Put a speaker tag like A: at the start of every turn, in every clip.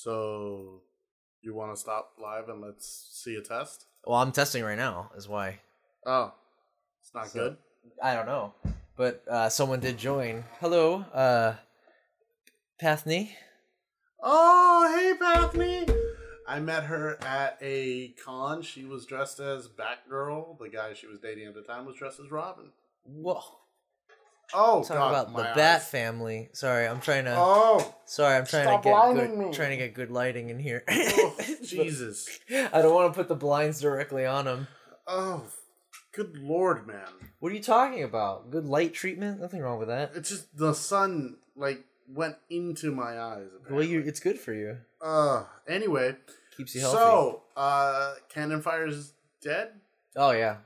A: So, you want to stop live and let's see a test?
B: Well, I'm testing right now. Is why.
A: Oh, it's not
B: So-
A: good.
B: I don't know, but uh, someone did join. Hello, uh, Pathny.
A: Oh, hey, Pathney. I met her at a con. She was dressed as Batgirl. The guy she was dating at the time was dressed as Robin.
B: Whoa.
A: Oh,
B: Talking
A: God,
B: about the Bat family. Sorry, I'm trying to.
A: Oh,
B: sorry, I'm trying to get good.
A: me.
B: Trying to get good lighting in here.
A: oh, Jesus.
B: I don't want to put the blinds directly on them.
A: Oh, good lord, man.
B: What are you talking about? Good light treatment? Nothing wrong with that.
A: It's just the sun like went into my eyes.
B: Well, you, it's good for you.
A: Uh, anyway,
B: Keeps you healthy.
A: so uh, Cannon Fire is dead,
B: oh yeah.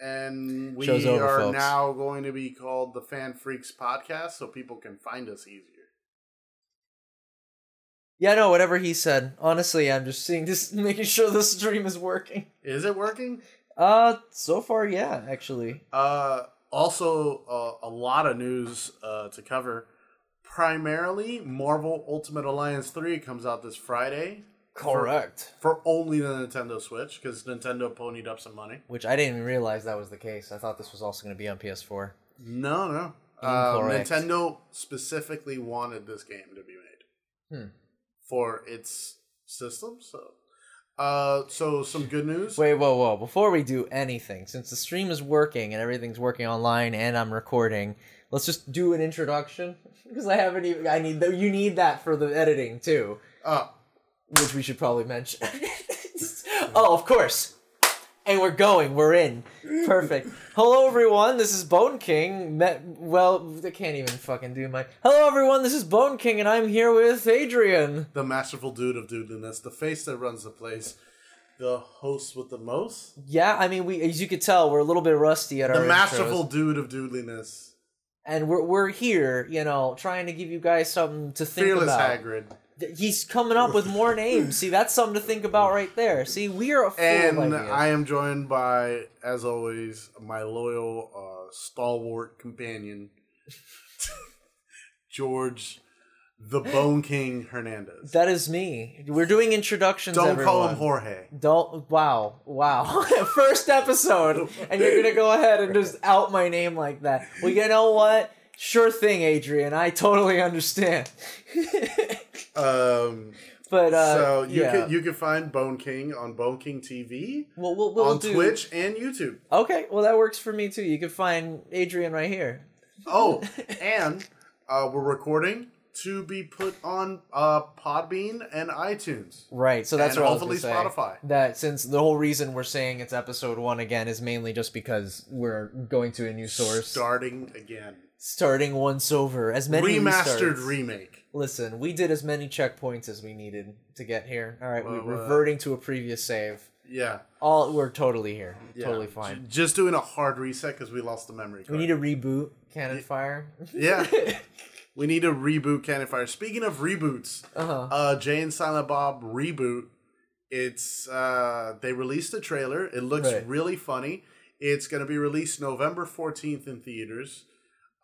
A: And we
B: Show's over,
A: are
B: folks.
A: now going to be called the FanFreeks Podcast, so people can find us easier.
B: Yeah, no, whatever he said. Honestly, I'm just seeing this, making sure the stream is working.
A: Is it working?
B: Uh, so far, yeah, actually.
A: Uh, also, uh, a lot of news uh, to cover. Primarily, Marvel Ultimate Alliance 3 comes out this Friday
B: Correct.
A: for only the Nintendo Switch because Nintendo ponied up some money.
B: Which I didn't even realize that was the case. I thought this was also going to be on PS4.
A: No, no. Uh, Nintendo specifically wanted this game to be made
B: Hmm.
A: for its system. So, uh, so some good news.
B: Wait, whoa, whoa! Before we do anything, since the stream is working and everything's working online and I'm recording, let's just do an introduction because I haven't even. I need you need that for the editing too,
A: Uh,
B: which we should probably mention. oh, of course. And we're going. We're in. Perfect. Hello, everyone. This is Bone King. Met, well, I can't even fucking do my. Hello, everyone. This is Bone King, and I'm here with Adrian.
A: the masterful dude of dudeliness, the face that runs the place, the host with the most,
B: Yeah, I mean, we as you could tell, we're a little bit rusty at our
A: the
B: intros.
A: masterful dude of dudeliness,
B: and we're we're here, you know, trying to give you guys something to think
A: fearless
B: about.
A: Hagrid,
B: Th- He's coming up with more names. See, that's something to think about right there. See, we are a full
A: and. I am joined by, as always, my loyal, uh, stalwart companion, George, the Bone King Hernandez.
B: that is me. We're doing introductions.
A: Don't
B: everyone.
A: call him Jorge.
B: Don't. Wow. Wow. First episode, and you're gonna go ahead and just out my name like that. Well, you know what? Sure thing, Adrian. I totally understand.
A: Um,
B: but uh,
A: so you
B: yeah.
A: can you can find Bone King on Bone King TV
B: Well, we'll, we'll
A: on
B: do-
A: Twitch and YouTube.
B: Okay, well that works for me too. You can find Adrian right here.
A: Oh, and uh, we're recording to be put on uh, Podbean and iTunes.
B: Right, so that's
A: And
B: what I was
A: hopefully. Spotify.
B: That since the whole reason we're saying it's episode one again is mainly just because we're going to a new source,
A: Starting again.
B: Starting once over. As many
A: Remastered
B: restarts.
A: remake.
B: Listen, we did as many checkpoints as we needed to get here. All right,
A: Well,
B: we're
A: uh,
B: reverting to a previous save.
A: Yeah.
B: All we're totally here,
A: yeah.
B: totally fine.
A: Just doing a hard reset because we lost the memory card.
B: We need to reboot Cannon Fire.
A: yeah. we need to reboot Cannon Fire. Speaking of reboots,
B: Uh huh.
A: uh, Jay and Silent Bob reboot. It's uh, they released a trailer. It looks
B: Right.
A: really funny. It's going to be released November fourteenth in theaters.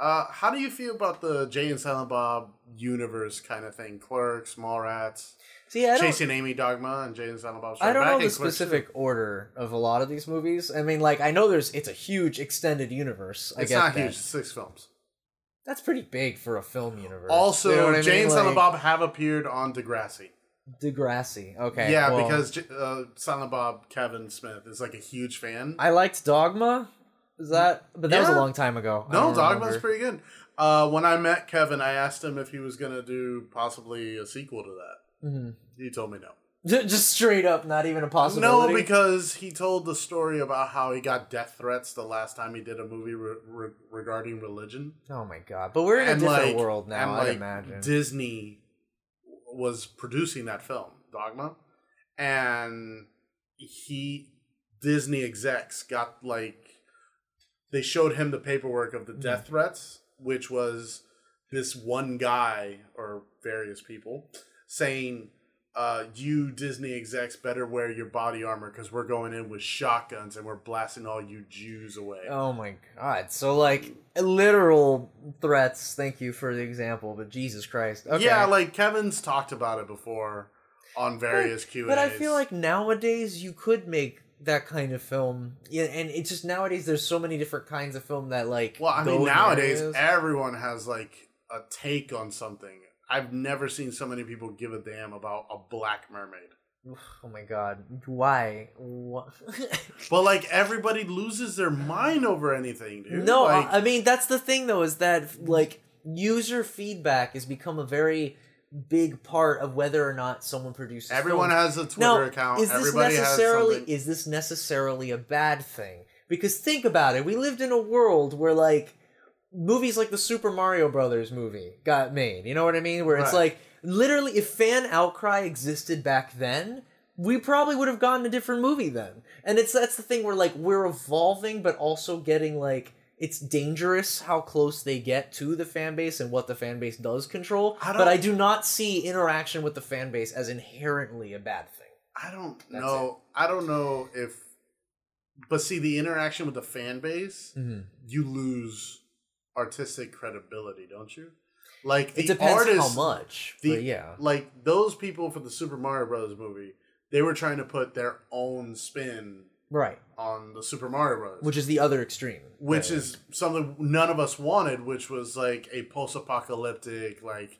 A: Uh, how do you feel about the Jay and Silent Bob universe kind of thing? Clerks, Mallrats,
B: See, I don't.
A: Chasing Amy Dogma, and Jay and Silent Bob.
B: I don't
A: Back,
B: know the
A: and Clerks
B: specific order of a lot of these movies. I mean, like I know there's it's a huge extended universe. I
A: It's
B: get
A: not
B: that.
A: huge. Six films.
B: That's pretty big for a film universe.
A: Also,
B: You know what I
A: Jay
B: mean?
A: and Silent
B: Like,
A: Bob have appeared on Degrassi.
B: Degrassi. Okay.
A: yeah,
B: well,
A: because J- uh, Silent Bob Kevin Smith is like a huge fan.
B: I liked Dogma. Is that? But that was a long time ago.
A: No, Dogma's pretty good. Uh, when I met Kevin, I asked him if he was gonna do possibly a sequel to that.
B: Mhm.
A: He told me no.
B: Just straight up, not even a possibility.
A: No, because he told the story about how he got death threats the last time he did a movie re- re- regarding religion.
B: Oh my god! But we're in a
A: and
B: different
A: like,
B: world now. I'd
A: like
B: imagine.
A: Disney was producing that film, Dogma, and he Disney execs got like they showed him the paperwork of the
B: Mm-hmm.
A: death threats, which was this one guy or various people saying, uh, you Disney execs better wear your body armor because we're going in with shotguns and we're blasting all you Jews away.
B: Oh my god. So like literal threats. Thank you for the example, but Jesus Christ. Okay.
A: Yeah, like Kevin's talked about it before on various Q and A's.
B: But I feel like nowadays you could make that kind of film. Yeah, and it's just nowadays there's so many different kinds of film that like.
A: well, I mean nowadays
B: areas-
A: everyone has like a take on something. I've never seen so many people give a damn about a black mermaid.
B: Oh my god. Why? Wha-
A: But like everybody loses their mind over anything, dude.
B: no,
A: like,
B: I mean that's the thing though is that like user feedback has become a very big part of whether or not someone produces.
A: everyone
B: films.
A: has a Twitter
B: now,
A: account.
B: Is this
A: everybody
B: necessarily is this necessarily a bad thing? Because think about it, we lived in a world where like movies like the Super Mario Brothers movie got made. You know what I mean? Where it's
A: Right.
B: like literally if fan outcry existed back then, we probably would have gotten a different movie then. And it's that's the thing where like we're evolving but also getting like it's dangerous how close they get to the fan base and what the fan base does control.
A: I
B: but I do not see interaction with the fan base as inherently a bad thing.
A: I don't
B: That's
A: know. I don't know if. But see, the interaction with the fan base,
B: Mm-hmm.
A: you lose artistic credibility, don't you? Like the
B: It depends
A: artists,
B: how much.
A: the
B: but yeah.
A: like those people for the Super Mario Brothers movie, they were trying to put their own spin
B: Right.
A: on the Super Mario Brothers,
B: Which is the other extreme.
A: which is something none of us wanted, which was like a post-apocalyptic, like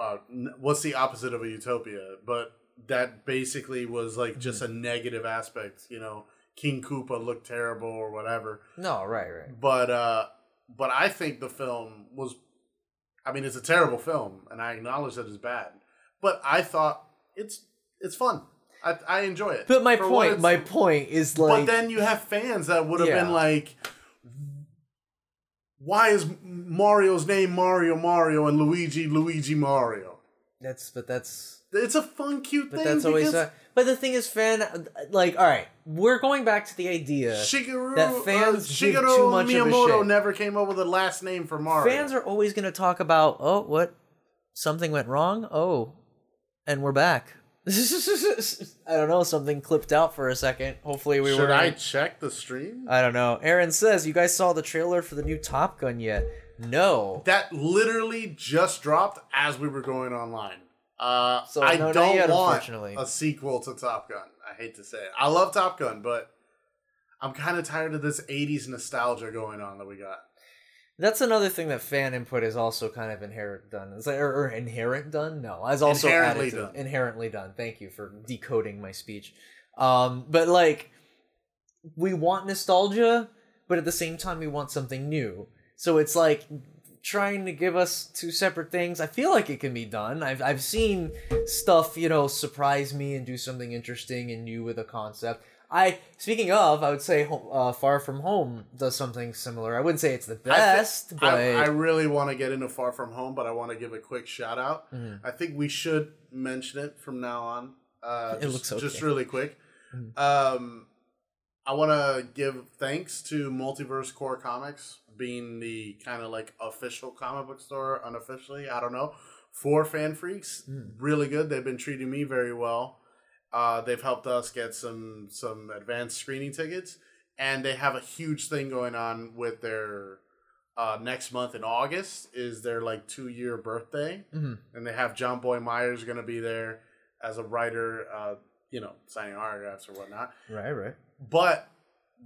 A: uh, what's the opposite of a utopia? But that basically was like just
B: Mm-hmm.
A: a negative aspect. You know, King Koopa looked terrible or whatever.
B: No, right, right.
A: But uh, but I think the film was, I mean, it's a terrible film, and I acknowledge that it's bad. But I thought it's it's fun. I, I enjoy it.
B: But my point, my point is like
A: but then you have fans that would have
B: Yeah.
A: been like, "Why is Mario's name Mario Mario and Luigi Luigi Mario?"
B: that's but that's
A: It's a fun, cute thing.
B: but
A: thing.
B: that's always
A: because
B: uh, but the thing is fan like all right, we're going back to the idea
A: Shigeru,
B: that fans
A: uh, Shigeru
B: too much of a
A: Miyamoto never came up with a last name for Mario.
B: fans are always going to talk about oh what something went wrong oh and we're back i don't know something clipped out for a second hopefully we
A: Should
B: were
A: I check the stream?
B: i don't know aaron says you guys saw the trailer for the new top gun yet no
A: That literally just dropped as we were going online. Uh,
B: So,
A: I
B: no,
A: don't
B: yet,
A: want a sequel to Top Gun. I hate to say it. I love Top Gun, but I'm kind of tired of this '80s nostalgia going on that we got.
B: That's another thing that fan input is also kind of inherent done. Is like, or, or inherent done? No as also
A: Inherently done.
B: inherently done. Thank you for decoding my speech. Um but like we want nostalgia but at the same time we want something new. So it's like trying to give us two separate things. I feel like it can be done. I've, I've seen stuff you know surprise me and do something interesting and new with a concept i speaking of i would say uh, far from home does something similar i wouldn't say it's the
A: I thi-
B: best but
A: I, I really want to get into Far From Home, but I want to give a quick shout out.
B: Mhm.
A: I think we should mention it from now on. Uh,
B: It
A: just,
B: looks okay.
A: just really quick.
B: Mhm.
A: Um, I want to give thanks to Multiverse Core Comics being the kind of like official comic book store, unofficially. I don't know for FanFreeks.
B: Mm.
A: Really good. They've been treating me very well. Uh, they've helped us get some some advanced screening tickets, and they have a huge thing going on with their uh, next month in August is their like two year birthday,
B: Mhm.
A: and they have Jonboy Meyers going to be there as a writer, uh, you know, signing autographs or whatnot.
B: right right
A: But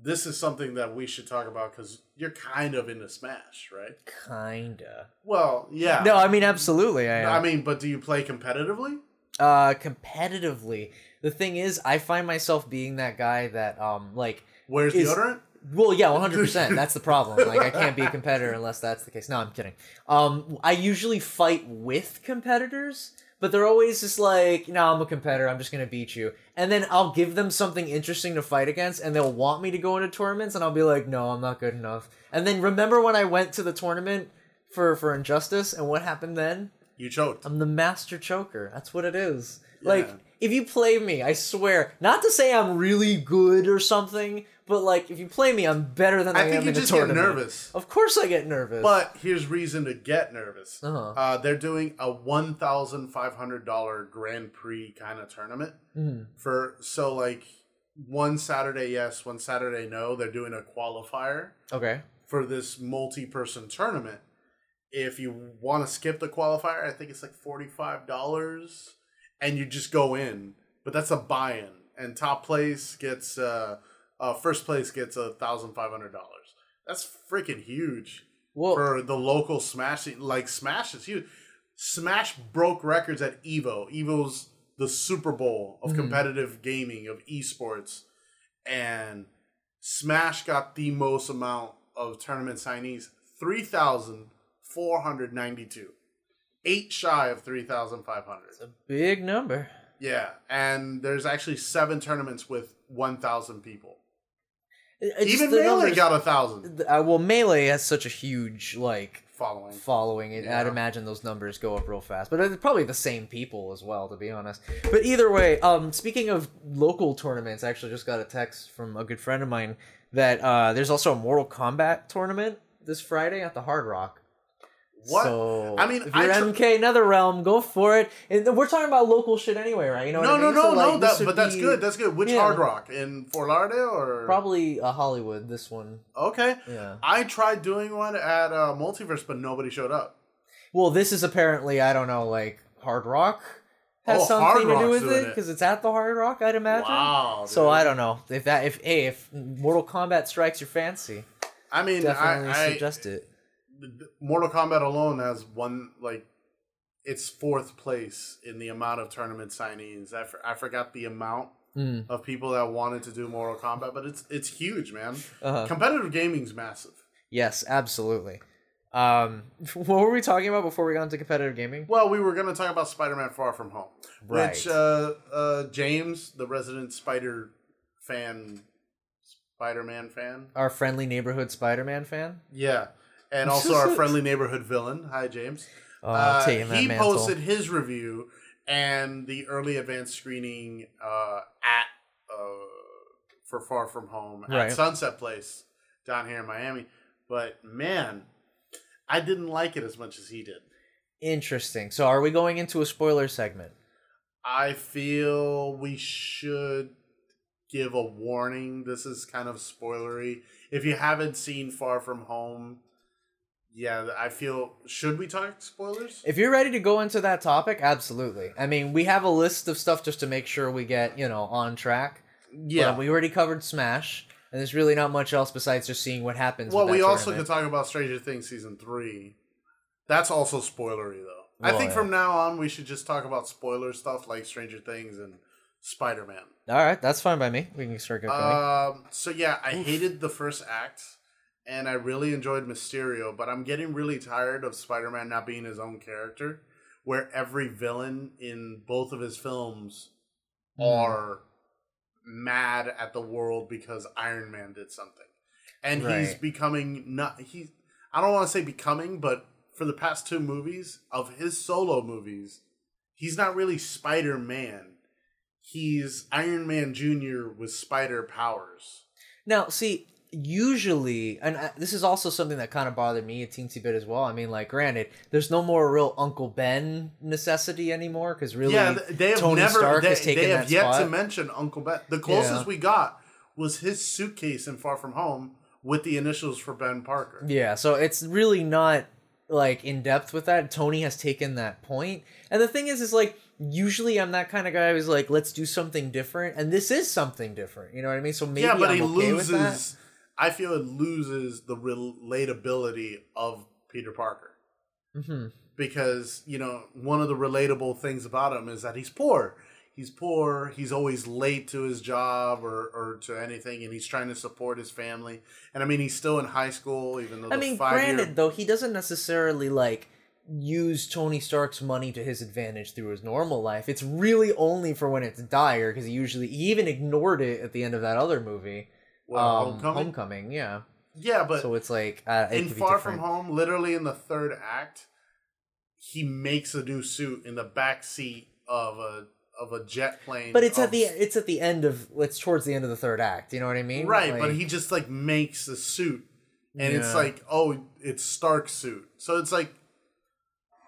A: this is something that we should talk about because you're kind of into Smash, right?
B: kinda
A: Well, yeah.
B: no i mean absolutely i.
A: I mean, but do you play competitively?
B: uh competitively the thing is i find myself being that guy that um like
A: Where's
B: Is-
A: deodorant?
B: well yeah 100% that's the problem like i can't be a competitor unless that's the case no i'm kidding um i usually fight with competitors but they're always just like no i'm a competitor i'm just gonna beat you and then i'll give them something interesting to fight against and they'll want me to go into tournaments and i'll be like no i'm not good enough and then remember when i went to the tournament for for injustice and what happened then
A: You choked.
B: I'm the master choker. That's what it is. Like,
A: Yeah.
B: If you play me, I swear, not to say I'm really good or something, but like, if you play me, I'm better than I,
A: I think
B: am
A: you
B: in a
A: just get nervous.
B: Of course, I get nervous.
A: But here's reason to get nervous.
B: Uh-huh.
A: Uh, they're doing a one thousand five hundred dollar Grand Prix kind of tournament
B: Mhm.
A: for so like one Saturday yes, one Saturday no. They're doing a qualifier
B: okay.
A: for this multi-person tournament. If you want to skip the qualifier, I think it's like forty-five dollars, and you just go in. But that's a buy-in, and top place gets uh, uh first place gets a thousand five hundred dollars. That's freaking huge
B: Well,
A: for the local Smash. Like Smash is huge. Smash broke records at Evo. Evo's the Super Bowl of
B: Mhm.
A: competitive gaming of esports, and Smash got the most amount of tournament signees three thousand four hundred ninety-two, eight shy of three thousand five hundred.
B: it's a big number.
A: Yeah, and there's actually seven tournaments with one thousand people.
B: It- it's
A: Even Melee
B: numbers-
A: got a thousand
B: Uh, well, melee has such a huge like
A: following.
B: following. And I'd imagine those numbers go up real fast. But it's probably the same people as well, to be honest. But either way, um, speaking of local tournaments, I actually just got a text from a good friend of mine that uh, there's also a Mortal Kombat tournament this Friday at the Hard Rock.
A: What?
B: So,
A: I mean,
B: if
A: I
B: you're
A: tr-
B: MK NetherRealm, go for it. And we're talking about local shit anyway, right? You know?
A: No,
B: what I
A: no,
B: mean?
A: no,
B: So, like,
A: no. That, but that's
B: be
A: good. That's good. Which
B: Yeah.
A: Hard Rock in Fort Lauderdale or
B: probably uh, Hollywood. This one,
A: Okay,
B: yeah.
A: I tried doing one at uh, Multiverse, but nobody showed up.
B: Well, this is apparently I don't know, like Hard Rock has
A: Oh,
B: something to do with it
A: it.
B: because it's at the Hard Rock, I'd imagine.
A: Wow.
B: So
A: dude.
B: I don't know if that if hey if Mortal Kombat strikes your fancy,
A: I mean,
B: definitely
A: I, I
B: suggest it.
A: Mortal Kombat alone has one like it's fourth place in the amount of tournament signees. I, for, I forgot the amount
B: Mm.
A: of people that wanted to do Mortal Kombat, but it's it's huge, man.
B: Uh-huh.
A: Competitive gaming's massive.
B: Yes, absolutely. Um, what were we talking about before we got into competitive gaming?
A: Well, we were going to talk about Spider-Man: Far From Home,
B: Right.
A: which uh, uh, James, the resident Spider fan, Spider-Man fan,
B: Our friendly neighborhood Spider-Man fan.
A: yeah, and also our friendly neighborhood villain. Hi, James.
B: Oh,
A: Uh, he
B: mantle.
A: posted his review and the early advanced screening uh, at uh, for Far From Home
B: Right.
A: at Sunset Place down here in Miami. But man, I didn't like it as much as he did.
B: Interesting. So, are we going into a spoiler segment?
A: I feel we should give a warning. This is kind of spoilery. If you haven't seen Far From Home, yeah, I feel should we talk spoilers?
B: If you're ready to go into that topic, absolutely. I mean, we have a list of stuff just to make sure we get you know on track.
A: Yeah.
B: But we already covered Smash, and there's really not much else besides just seeing what happens.
A: Well, we also
B: tournament.
A: could talk about Stranger Things season three. That's also spoilery, though. I think
B: yeah.
A: from now on we should just talk about spoiler stuff like Stranger Things and Spider Man.
B: All right, that's fine by me. We can start going.
A: Um, so yeah, I hated the first act, and I really enjoyed Mysterio, but I'm getting really tired of Spider Man not being his own character, where every villain in both of his films
B: Hmm.
A: are mad at the world because Iron Man did something, and he's becoming not he. I don't want to say becoming, but for the past two movies of his solo movies, he's not really Spider Man. He's Iron Man Junior with spider powers.
B: Now, see, usually, and I, this is also something that kind of bothered me a teensy bit as well. I mean, like, granted, there's no more real Uncle Ben necessity anymore because really,
A: yeah, they have
B: Tony
A: never.
B: Stark
A: they,
B: has taken
A: they have
B: that
A: yet
B: spot.
A: to mention Uncle Ben. The closest
B: Yeah.
A: we got was his suitcase in Far From Home with the initials for Ben Parker.
B: Yeah, so it's really not like in depth with that. Tony has taken that. And the thing is is like usually I'm that kind of guy who's like let's do something different and this is something different. You know what I mean? So maybe
A: yeah, but
B: I'm
A: he
B: okay
A: loses. I feel it loses the relatability of Peter Parker
B: hmm
A: because you know one of the relatable things about him is that he's poor. He's poor. He's always late to his job or, or to anything, and he's trying to support his family. And I mean, he's still in high school, even though
B: I mean, granted
A: year
B: though, he doesn't necessarily like use Tony Stark's money to his advantage through his normal life. It's really only for when it's dire because he usually he even ignored it at the end of that other movie.
A: Well,
B: um,
A: homecoming.
B: Homecoming, yeah.
A: Yeah, but
B: so it's like uh, it
A: in Far From. Home, literally in the third act, he makes a new suit in the back seat of a of a jet plane.
B: But it's
A: of-
B: at the it's at the end of it's towards the end of the third act. You know what I mean?
A: right,
B: Like-
A: but he just like makes a suit, and it's like, oh, it's Stark's suit. So it's like,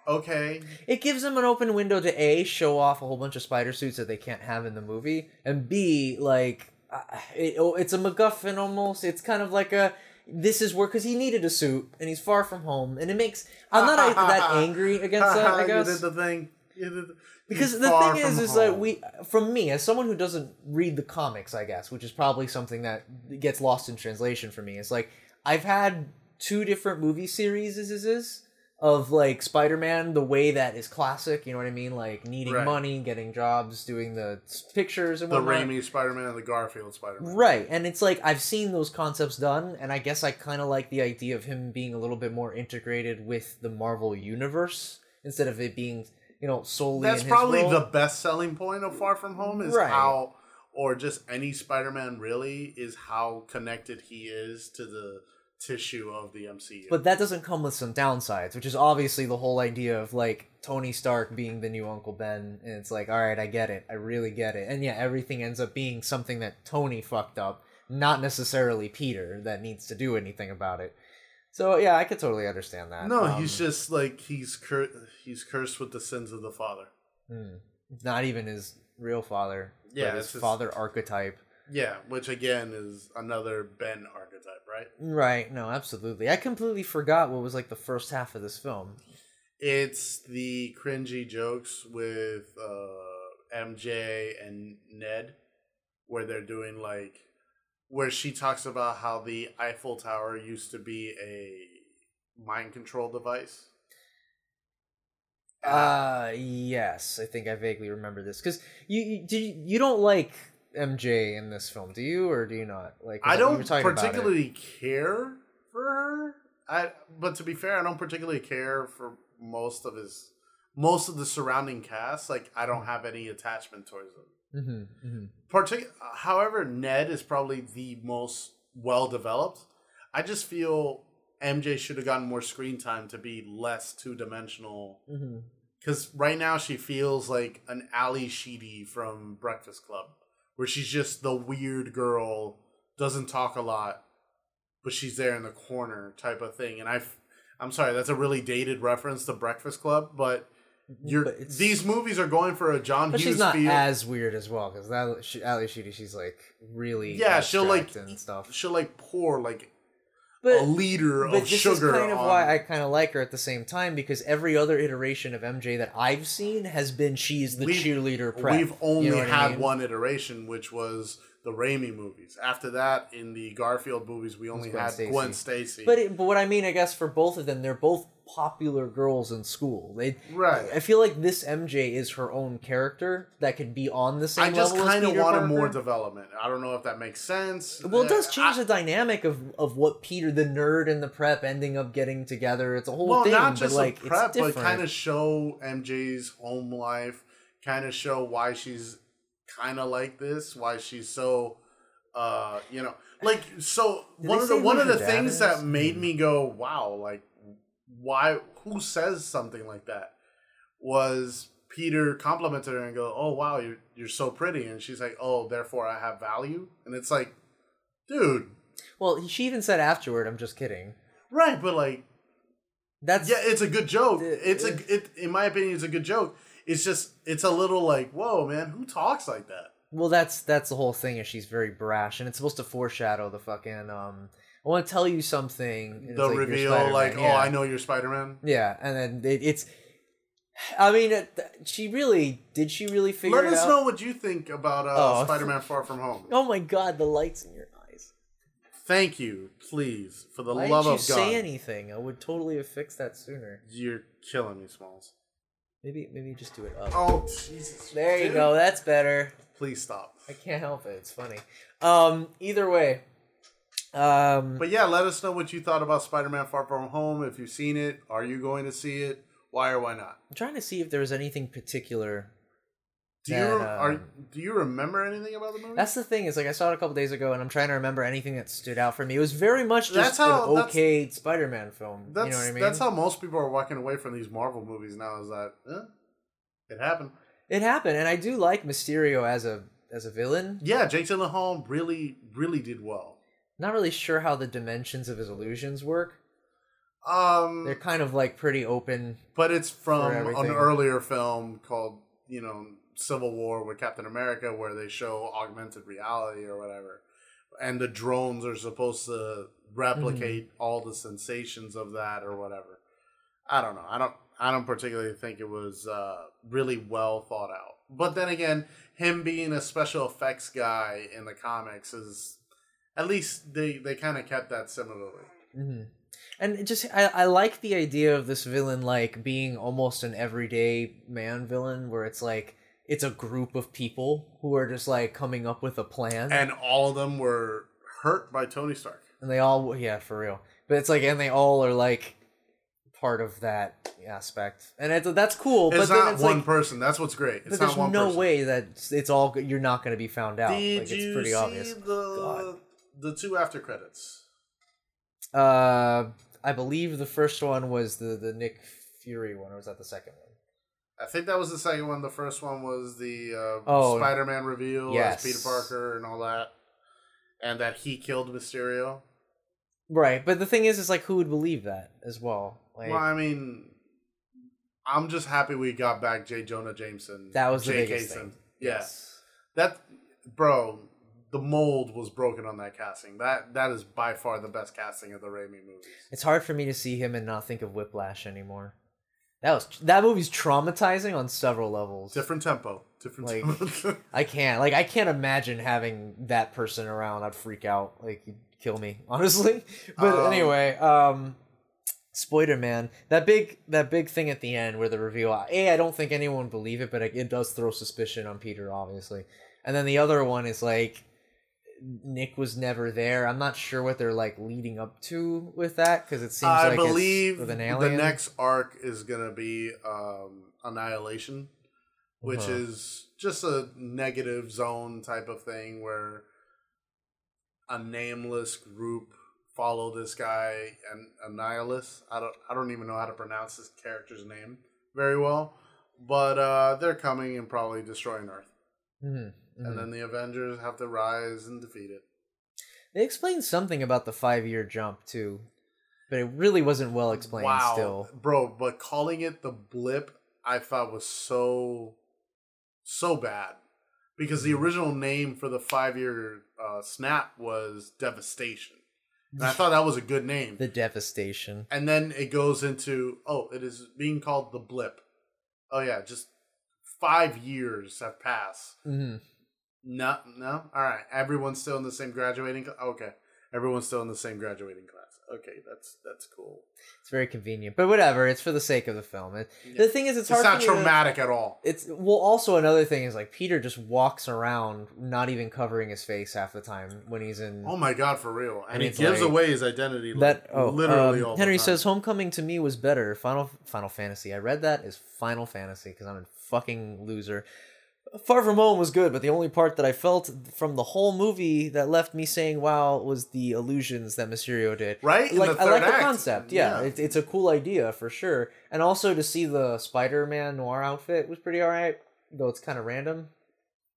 A: okay,
B: It gives them an open window to a show off a whole bunch of spider suits that they can't have in the movie, and b like it, oh, it's a MacGuffin almost. It's kind of like a this is where because he needed a suit and he's far from home, and it makes I'm not that angry against that. I guess
A: did the thing. The-
B: because the thing is is that we from me as someone who doesn't read the comics i guess which is probably something that gets lost in translation for me it's like i've had two different movie series is, is, is of like spider-man the way that is classic you know what i mean like needing
A: Right.
B: money getting jobs doing the pictures and
A: the
B: whatnot.
A: Raimi Spider-Man and the Garfield Spider-Man.
B: Right, and it's like I've seen those concepts done, and I guess I kind of like the idea of him being a little bit more integrated with the Marvel universe instead of it being, you know, solely.
A: That's probably
B: role.
A: the best selling point of Far From Home is
B: Right.
A: how, or just any Spider-Man really is how connected he is to the tissue of the MCU.
B: But that doesn't come with some downsides, which is obviously the whole idea of like Tony Stark being the new Uncle Ben, and it's like, all right, I get it, I really get it, and yeah, everything ends up being something that Tony fucked up, not necessarily Peter that needs to do anything about it. So yeah, I could totally understand that.
A: no,
B: Um,
A: he's just like he's cur- he's cursed with the sins of the father.
B: hmm, not even his real father.
A: Yeah,
B: but his
A: his-
B: father archetype.
A: Yeah, which again is another Ben archetype, right?
B: Right? No, absolutely. I completely forgot what was like the first half of this film.
A: It's the cringy jokes with uh, MJ and Ned, where they're doing like, where she talks about how the Eiffel Tower used to be a mind control device.
B: Uh yes, I think I vaguely remember this because you you, you don't like MJ in this film, do you, or do you not? Like
A: I don't
B: talking about it.
A: particularly care for her. I, but to be fair, I don't particularly care for most of his, most of the surrounding cast. Like I don't have any attachment towards them.
B: Mhm, mhm.
A: Partic- however, Ned is probably the most well developed. I just feel MJ should have gotten more screen time to be less two dimensional. Because right now she feels like an Ally Sheedy from Breakfast Club, where she's just the weird girl, doesn't talk a lot, but she's there in the corner type of thing. And I, I'm sorry, that's a really dated reference to Breakfast Club, but you're
B: But
A: these movies are going for a John
B: But
A: Hughes
B: she's not
A: feel.
B: as weird as well because that she, Ally Sheedy, she's like really
A: yeah, she'll like
B: and stuff.
A: she'll like pour like
B: But
A: a liter
B: but
A: of
B: this
A: sugar.
B: is kind of
A: on-
B: why I kind of like her at the same time because every other iteration of MJ that I've seen has been she's the
A: We've-
B: cheerleader prep.
A: We've only
B: you know what I
A: had
B: mean?
A: one iteration, which was the Raimi movies. After that, in the Garfield movies, we only
B: Gwen
A: had
B: Stacy.
A: Gwen Stacy.
B: But it, but what I mean, I guess, for both of them, they're both popular girls in school. They
A: right.
B: I feel like this MJ is her own character that could be on the same
A: I just kind of wanted
B: Parker.
A: more development. I don't know if that makes sense.
B: well, it does change
A: I-
B: the dynamic of, of what Peter, the nerd, and the prep ending up getting together. It's a whole
A: well,
B: thing,
A: not just
B: but like
A: prep,
B: it's
A: but kind of show MJ's home life, kind of show why she's kind of like this, why she's so, uh, you know, like so.
B: Did
A: one of the one of the things
B: is?
A: that made
B: Hmm.
A: me go, wow, like why? Who says something like that? Was Peter complimented her and go, oh wow, you're you're so pretty, and she's like, oh, therefore I have value, and it's like, dude,
B: well, she even said afterward, "I'm just kidding."
A: right, but like.
B: That's
A: Yeah, it's a good joke.
B: It-
A: It's a it in my opinion, it's a good joke. It's just it's a little like, whoa, man, who talks like that?
B: Well, that's that's the whole thing. Is she's very brash, and it's supposed to foreshadow the fucking. Um, I want to tell you something. it's
A: The
B: like,
A: reveal, like,
B: yeah.
A: oh, I know you're Spider Man.
B: Yeah, and then it, it's. I mean, it, she really did. She really figure
A: Let us
B: out?
A: know what you think about uh,
B: Oh.
A: Spider Man Far From Home.
B: Oh my god, the lights in your eyes.
A: Thank you, please, for the
B: Why
A: love of God.
B: say anything? I would totally have fixed that sooner.
A: You're killing me, Smalls.
B: Maybe maybe just do it up.
A: Oh Jesus!
B: there you go. That's better.
A: Please stop.
B: I can't help it. It's funny. Um, either way. Um,
A: But yeah, let us know what you thought about Spider Man Far From Home. If you've seen it, are you going to see it? Why or why not?
B: I'm trying to see if there was anything particular
A: Do you
B: that,
A: are
B: um,
A: do you remember anything about the movie?
B: That's the thing is like I saw it a couple days ago and I'm trying to remember anything that stood out for me. It was very much just
A: That's how-
B: an okay Spider-Man film.
A: that's
B: you know what I mean?
A: that's how most people are walking away from these Marvel movies now. Is that eh, it happened?
B: it happened, and I do like Mysterio as a as a villain.
A: Yeah, Jake Gyllenhaal really really did well.
B: Not really sure how the dimensions of his illusions work.
A: Um,
B: They're kind of like pretty open.
A: but it's from an earlier film called you know Civil War with Captain America, where they show augmented reality or whatever, and the drones are supposed to replicate
B: Mm-hmm.
A: all the sensations of that or whatever. I don't know. I don't. I don't particularly think it was uh, really well thought out. But then again, him being a special effects guy in the comics is at least they they kind of kept that similarly.
B: hmm And it just I, I like the idea of this villain like being almost an everyday man villain, where it's like it's a group of people who are just like coming up with a plan,
A: And all of them were hurt by Tony Stark.
B: and they all yeah for real. But it's like and they all are like part of that aspect, and it's that's cool.
A: It's
B: but
A: not
B: it's
A: one
B: like,
A: person. That's what's great. It's
B: but there's no
A: person.
B: way that it's all you're not going to be found out.
A: Did
B: like it's pretty obvious.
A: the
B: God.
A: The two after credits?
B: Uh, I believe the first one was the the Nick Fury one, or was that the second one?
A: I think that was the second one. The first one was the uh,
B: Oh,
A: Spider-Man reveal
B: yes.
A: as Peter Parker and all that, and that he killed Mysterio.
B: Right, but the thing is, is like who would believe that as well? Like
A: well, I mean, I'm just happy we got back J. Jonah Jameson.
B: that was the
A: Jake
B: biggest thing.
A: Yes, that bro. The mold was broken on that casting. That that is by far the best casting of the Raimi movies.
B: It's hard for me to see him and not think of Whiplash anymore. That was that movie's traumatizing on several levels.
A: Different tempo. Different
B: Like-
A: tempo.
B: I can't like I can't imagine having that person around. I'd freak out. Like he'd kill me, honestly. But
A: Um,
B: anyway, um Spoiler Man, that big that big thing at the end where the reveal. A, I don't think anyone would believe it, but it does throw suspicion on Peter, obviously. And then the other one is like Nick was never there. I'm not sure what they're like leading up to with that because it seems
A: I
B: like
A: believe
B: it's with an
A: the next arc is gonna be um, Annihilation, which
B: Uh-huh.
A: is just a negative zone type of thing where a nameless group follow this guy and Annihilus. I don't I don't even know how to pronounce this character's name very well, but uh, they're coming and probably destroying Earth,
B: Mhm, mhm.
A: and then the Avengers have to rise and defeat it.
B: They explained something about the five year jump too, but it really wasn't well explained.
A: wow,
B: Still,
A: bro. But calling it the blip, I thought was so so bad because the
B: Mhm.
A: original name for the five year uh, snap was devastation, and I thought that was a good name.
B: the devastation.
A: and then it goes into oh, it is being called the blip. Oh yeah, just five years have passed.
B: hmm
A: No, no. All right, everyone's still in the same graduating. cl- Okay, everyone's still in the same graduating class. Okay, that's that's cool.
B: It's very convenient, but whatever. It's for the sake of the film. It,
A: Yeah.
B: The thing is, it's
A: It's,
B: hard.
A: not
B: me to-
A: traumatic at all.
B: It's well. Also, another thing is like Peter just walks around, not even covering his face half the time when he's in.
A: Oh my god, for real! And,
B: And
A: he gives
B: like-
A: away his identity.
B: that oh,
A: literally
B: um,
A: all
B: Henry says Homecoming to me was better. Final Final Fantasy. I read that is Final Fantasy because I'm a fucking loser. Far From Home was good, but the only part that I felt from the whole movie that left me saying "Wow" was the illusions that Mysterio did.
A: right. In
B: like I like
A: third
B: the
A: act.
B: concept. Yeah, It, it's a cool idea for sure. And also to see the Spider-Man noir outfit was pretty alright, though it's kind of random.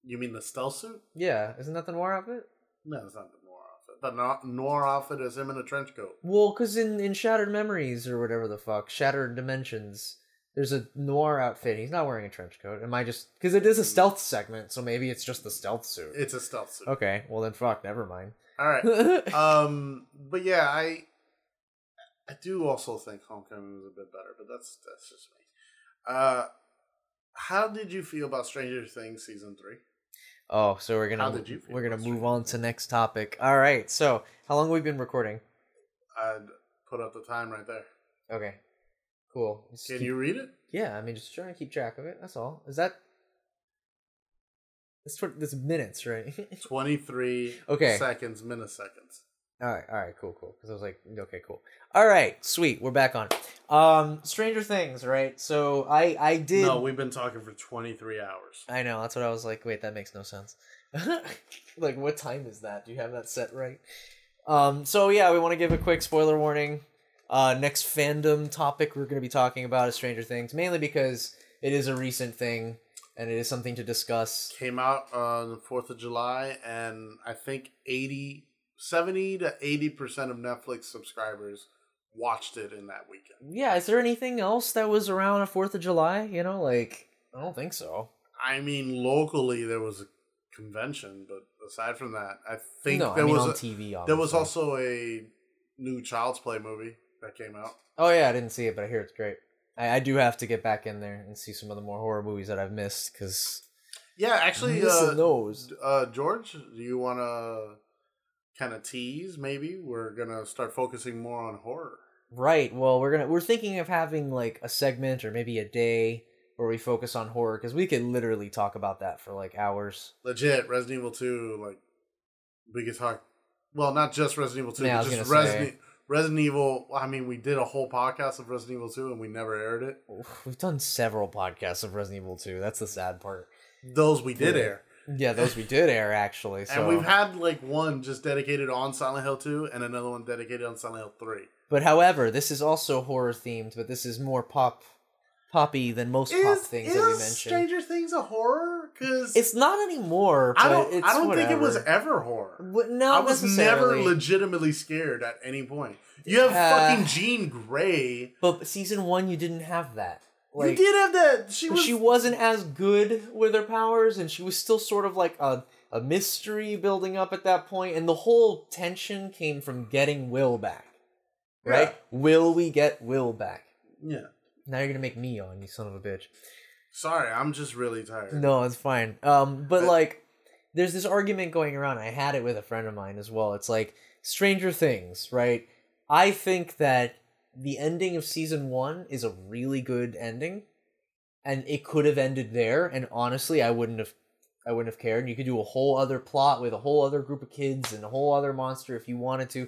A: you mean the stealth suit?
B: Yeah, isn't that the noir outfit?
A: No, it's not the noir outfit. The no- noir outfit is him in a trench coat.
B: Well, because in in Shattered Memories or whatever the fuck, Shattered Dimensions, there's a noir outfit. He's not wearing a trench coat. Am I just because it is a stealth segment, so maybe it's just the stealth suit.
A: It's a stealth suit.
B: Okay, well then fuck, never mind.
A: All right. um, but yeah, I I do also think Homecoming was a bit better, but that's that's just me. Uh, how did you feel about Stranger Things season three?
B: oh, so we're gonna
A: How did you
B: we're gonna move on to next topic. All right. So how long have we been recording?
A: I'd put up the time right there.
B: Okay, cool. Just
A: Can
B: keep-
A: you read it?
B: Yeah, I mean, just trying to keep track of it. That's all. Is that? That's tw- that's minutes, right?
A: Twenty three
B: Okay.
A: seconds, milliseconds.
B: All right, all right, cool, cool. Because I was like, okay, cool. All right, sweet. We're back on. Um, Stranger Things, right? So I, I did.
A: No, we've been talking for 23 hours.
B: I know. That's what I was like. Wait, that makes no sense. like, what time is that? Do you have that set right? Um, so yeah, we want to give a quick spoiler warning. Uh, next fandom topic we're going to be talking about is Stranger Things, mainly because it is a recent thing and it is something to discuss.
A: Came out on the 4th of July, and I think 80, 70 to 80% of Netflix subscribers watched it in that weekend.
B: Yeah, is there anything else that was around a Fourth of July? You know, like I don't think so.
A: I mean, locally there was a convention, but aside from that, I think
B: no,
A: there
B: I mean
A: was a,
B: TV.
A: there was also a new Child's Play movie that came out.
B: Oh yeah, I didn't see it, but I hear it's great. I, I do have to get back in there and see some of the more horror movies that I've missed because
A: Yeah, actually,
B: missing
A: uh,
B: those.
A: uh, George, do you want to kind of tease? Maybe we're gonna start focusing more on horror.
B: Right. Well, we're gonna we're thinking of having like a segment or maybe a day where we focus on horror because we could literally talk about that for like hours.
A: Legit, Resident Evil Two. Like we could talk. Well, not just Resident Evil Two,
B: Yeah, I
A: but
B: was
A: just
B: gonna
A: Resident Resident Evil. I mean, we did a whole podcast of Resident Evil Two, and we never aired it.
B: We've done several podcasts of Resident Evil 2. That's the sad part.
A: Those we did
B: Yeah.
A: air.
B: Yeah, those we did air actually. So.
A: And we've had like one just dedicated on Silent Hill 2 and another one dedicated on Silent Hill 3.
B: But however, this is also horror themed, but this is more pop poppy than most pop things that we mentioned.
A: Stranger Things a horror? Because
B: It's not anymore.
A: I don't, I don't think it was ever horror.
B: But not
A: I was never legitimately scared at any point. You have
B: Uh,
A: fucking Jean Grey.
B: But season one, you didn't have that. Like,
A: you did have that. She was.
B: she wasn't as good with her powers, and she was still sort of like a a mystery building up at that point, and the whole tension came from getting Will back. Right?
A: Yeah.
B: Will we get Will back?
A: yeah.
B: Now you're gonna make me on, you son of a bitch.
A: Sorry, I'm just really tired.
B: No, it's fine. Um, but like, there's this argument going around. I had it with a friend of mine as well. It's like Stranger Things, right? I think that the ending of season one is a really good ending, and it could have ended there. And honestly, I wouldn't have, I wouldn't have cared. You could do a whole other plot with a whole other group of kids and a whole other monster if you wanted to.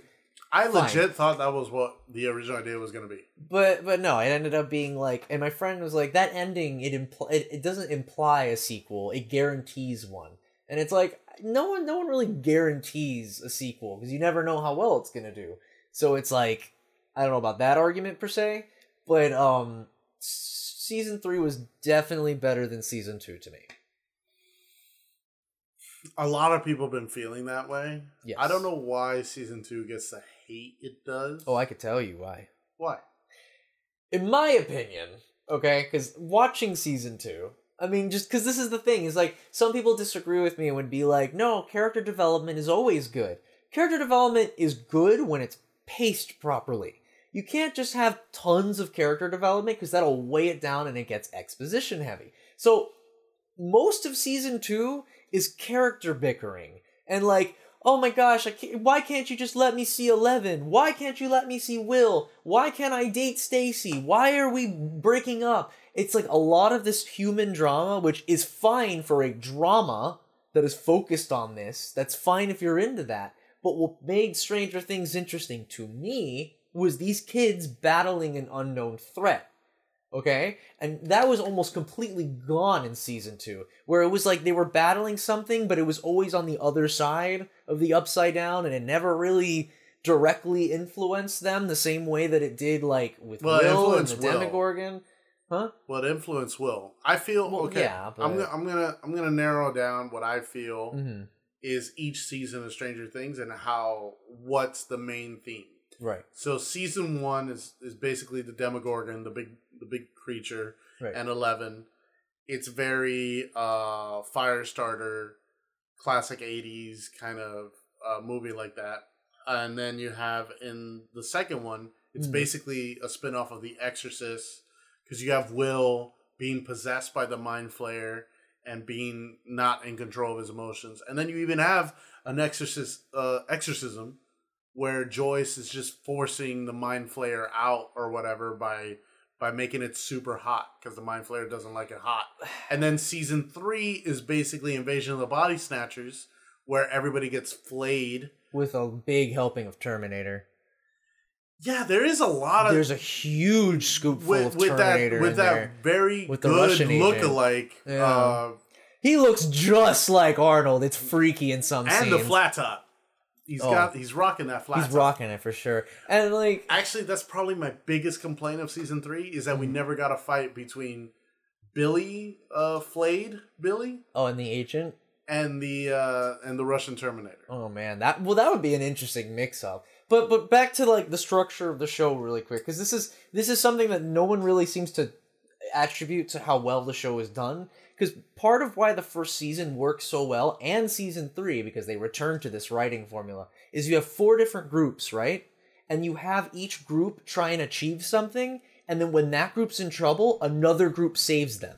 A: I
B: Fine.
A: legit thought that was what the original idea was going to be.
B: But but no, it ended up being like, and my friend was like, that ending it impl- it, it doesn't imply a sequel. It guarantees one, and it's like no one no one really guarantees a sequel because you never know how well it's gonna do. So it's like I don't know about that argument per se, but um, season three was definitely better than season two to me.
A: A lot of people have been feeling that way.
B: Yes.
A: I don't know why season two gets the hate it does.
B: Oh, I could tell you why.
A: why?
B: in my opinion, okay, because watching season two, I mean, just because this is the thing, is like some people disagree with me and would be like, no, character development is always good. Character development is good when it's paced properly. You can't just have tons of character development because that'll weigh it down and it gets exposition heavy. So, most of season two is character bickering and like, oh my gosh, can't, why can't you just let me see Eleven? Why can't you let me see Will? Why can't I date Stacy? Why are we breaking up? It's like a lot of this human drama, which is fine for a drama that is focused on this. That's fine if you're into that. But what made Stranger Things interesting to me was these kids battling an unknown threat. Okay? And that was almost completely gone in season two, where it was like they were battling something, but it was always on the other side of the upside down, and it never really directly influenced them the same way that it did, like with
A: Well,
B: Will and the
A: Will.
B: Demogorgon. Huh?
A: What influence will? I feel
B: Well,
A: okay.
B: yeah,
A: I'm gonna I'm gonna I'm gonna narrow down what I feel
B: Mm-hmm.
A: is each season of Stranger Things and how what's the main theme.
B: Right.
A: So season one is is basically the Demogorgon, the big the big creature,
B: Right.
A: and Eleven. It's very uh Firestarter, classic '80s kind of uh, movie like that. And then you have in the second one, it's
B: Mhm.
A: basically a spin off of The Exorcist because you have Will being possessed by the Mind Flayer and being not in control of his emotions, and then you even have an exorcist uh, exorcism where Joyce is just forcing the Mind Flayer out or whatever by by making it super hot because the Mind Flayer doesn't like it hot. And then season three is basically Invasion of the Body Snatchers, where everybody gets flayed.
B: with a big helping of Terminator.
A: Yeah, there is a lot of
B: There's a huge scoop full
A: with,
B: of
A: with that
B: Terminator
A: with that
B: there.
A: very
B: With the
A: good
B: Russian
A: look-alike,
B: Yeah.
A: uh,
B: He looks just like Arnold. It's freaky in some
A: and
B: scenes.
A: And the flat top. He's
B: Oh.
A: got he's rocking that flat
B: He's
A: top.
B: rocking it for sure. And like,
A: Actually, that's probably my biggest complaint of season three is that we
B: Mm.
A: never got a fight between Billy uh flayed Billy
B: oh, and the agent.
A: and the uh and the Russian Terminator.
B: Oh man, that well, that would be an interesting mix-up. But but back to like the structure of the show really quick because this is this is something that no one really seems to attribute to how well the show is done. Because part of why the first season works so well and season three, because they return to this writing formula, is you have four different groups, right? And you have each group try and achieve something, and then when that group's in trouble, another group saves them.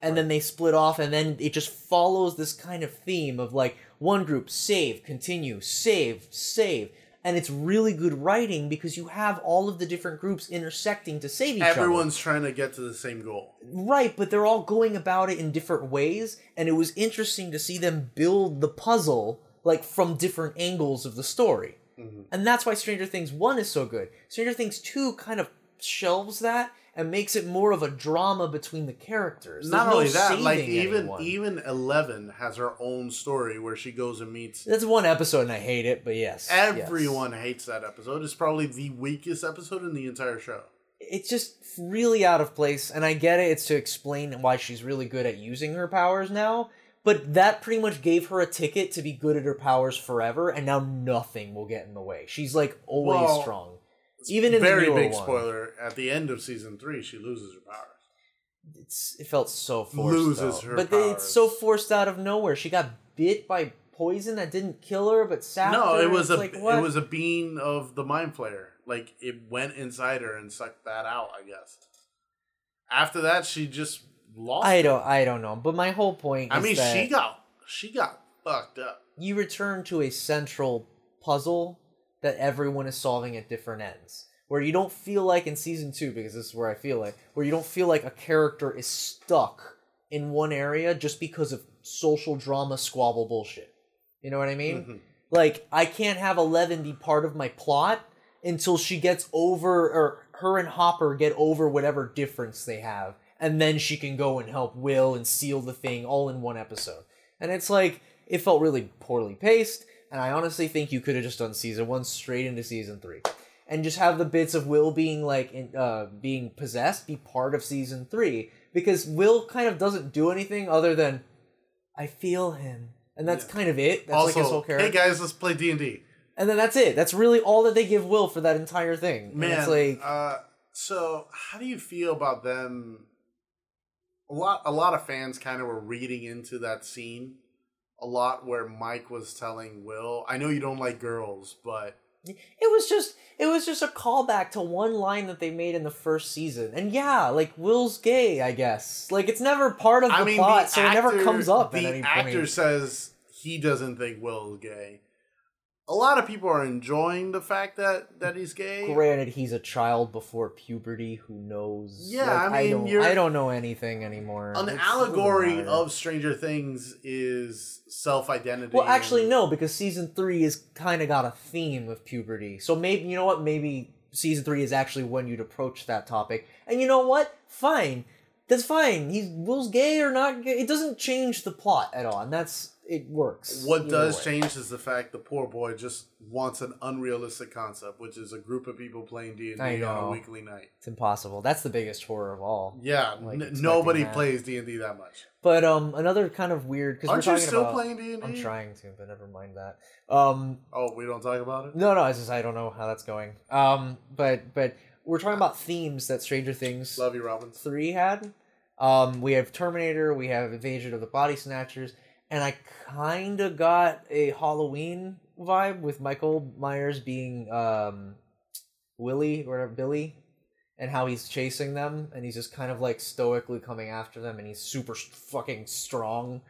B: And then they split off and then it just follows this kind of theme of like one group save continue save save and it's really good writing because you have all of the different groups intersecting to save each other.
A: Everyone's trying to get to the same goal.
B: right but they're all going about it in different ways and it was interesting to see them build the puzzle like from different angles of the story mm-hmm. and that's why stranger things 1 is so good stranger things 2 kind of shelves that and makes it more of a drama between the characters
A: Not
B: no
A: only that, like even
B: anyone.
A: even Eleven has her own story where she goes and meets.
B: That's one episode, and I hate it. But yes, yes.
A: Everyone hates that episode. It's probably the weakest episode in the entire show.
B: It's just really out of place, and I get it. It's to explain why she's really good at using her powers now. But that pretty much gave her a ticket to be good at her powers forever, and now nothing will get in the way. She's like always
A: Well,
B: strong, even in
A: Very
B: the
A: big
B: one.
A: spoiler. At the end of season three, she loses her powers.
B: It's it felt so forced.
A: Loses
B: though.
A: her
B: but they- it's so forced out of nowhere. She got bit by poison that didn't kill her, but sapped
A: No,
B: her.
A: it was
B: It's
A: a
B: like,
A: it was a bean of the mind flayer. Like it went inside her and sucked that out. I guess. After that, she just lost.
B: I don't I don't know. But my whole point.
A: I mean, she got she got fucked up.
B: you return to a central puzzle that everyone is solving at different ends. Where you don't feel like in season two, because this is where I feel like, where you don't feel like a character is stuck in one area just because of social drama squabble bullshit. You know what I mean?
A: Mhm.
B: Like, I can't have Eleven be part of my plot until she gets over, or her and Hopper get over whatever difference they have. And then she can go and help Will and seal the thing all in one episode. And it's like, it felt really poorly paced. And I honestly think you could have just done season one straight into season three. And just have the bits of Will being like, in, uh, being possessed be part of season three. Because Will kind of doesn't do anything other than, I feel him. And that's
A: Yeah.
B: kind of it. That's like his whole character.
A: hey guys, let's play D and D.
B: And then that's it. That's really all that they give Will for that entire thing. And
A: Man,
B: it's like
A: uh, so how do you feel about them? A lot, a lot of fans kind of were reading into that scene a lot, where Mike was telling Will, "I know you don't like girls, but
B: it was just it was just a callback to one line that they made in the first season. And yeah, like Will's gay, I guess. Like it's never part of the
A: I mean,
B: plot,
A: the
B: so it never comes up
A: The
B: at any
A: actor
B: point.
A: says he doesn't think Will's gay. A lot of people are enjoying the fact that that he's gay.
B: Granted, he's a child before puberty. Who knows?
A: Yeah,
B: Like,
A: I mean,
B: don't,
A: you're-
B: I don't know anything anymore.
A: An
B: It's-
A: allegory of Stranger Things is self identity.
B: Well, actually, no, because season three is kind of got a theme of puberty. So maybe you know what? Maybe season three is actually when you'd approach that topic. And you know what? Fine, that's fine. He's Will's gay or not gay. It doesn't change the plot at all, and that's it works.
A: What does
B: way.
A: change is the fact the poor boy just wants an unrealistic concept, which is a group of people playing D and D on a weekly night.
B: It's impossible. That's the biggest horror of all.
A: Yeah,
B: Like,
A: n- nobody
B: that.
A: plays D and D that much.
B: But um, another kind of weird because we're
A: Aren't you still
B: about.
A: playing D and
B: I'm trying to, but never mind that. Um,
A: Oh, we don't talk about it.
B: no, no, it's just I don't know how that's going. Um, but but we're talking about themes that Stranger Things
A: Love you, Robbins.
B: three had. Um, we have Terminator, we have Invasion of the Body Snatchers, and I kind of got a Halloween vibe with Michael Myers being um, Willie or Billy, and how he's chasing them, and he's just kind of like stoically coming after them, and he's super fucking strong.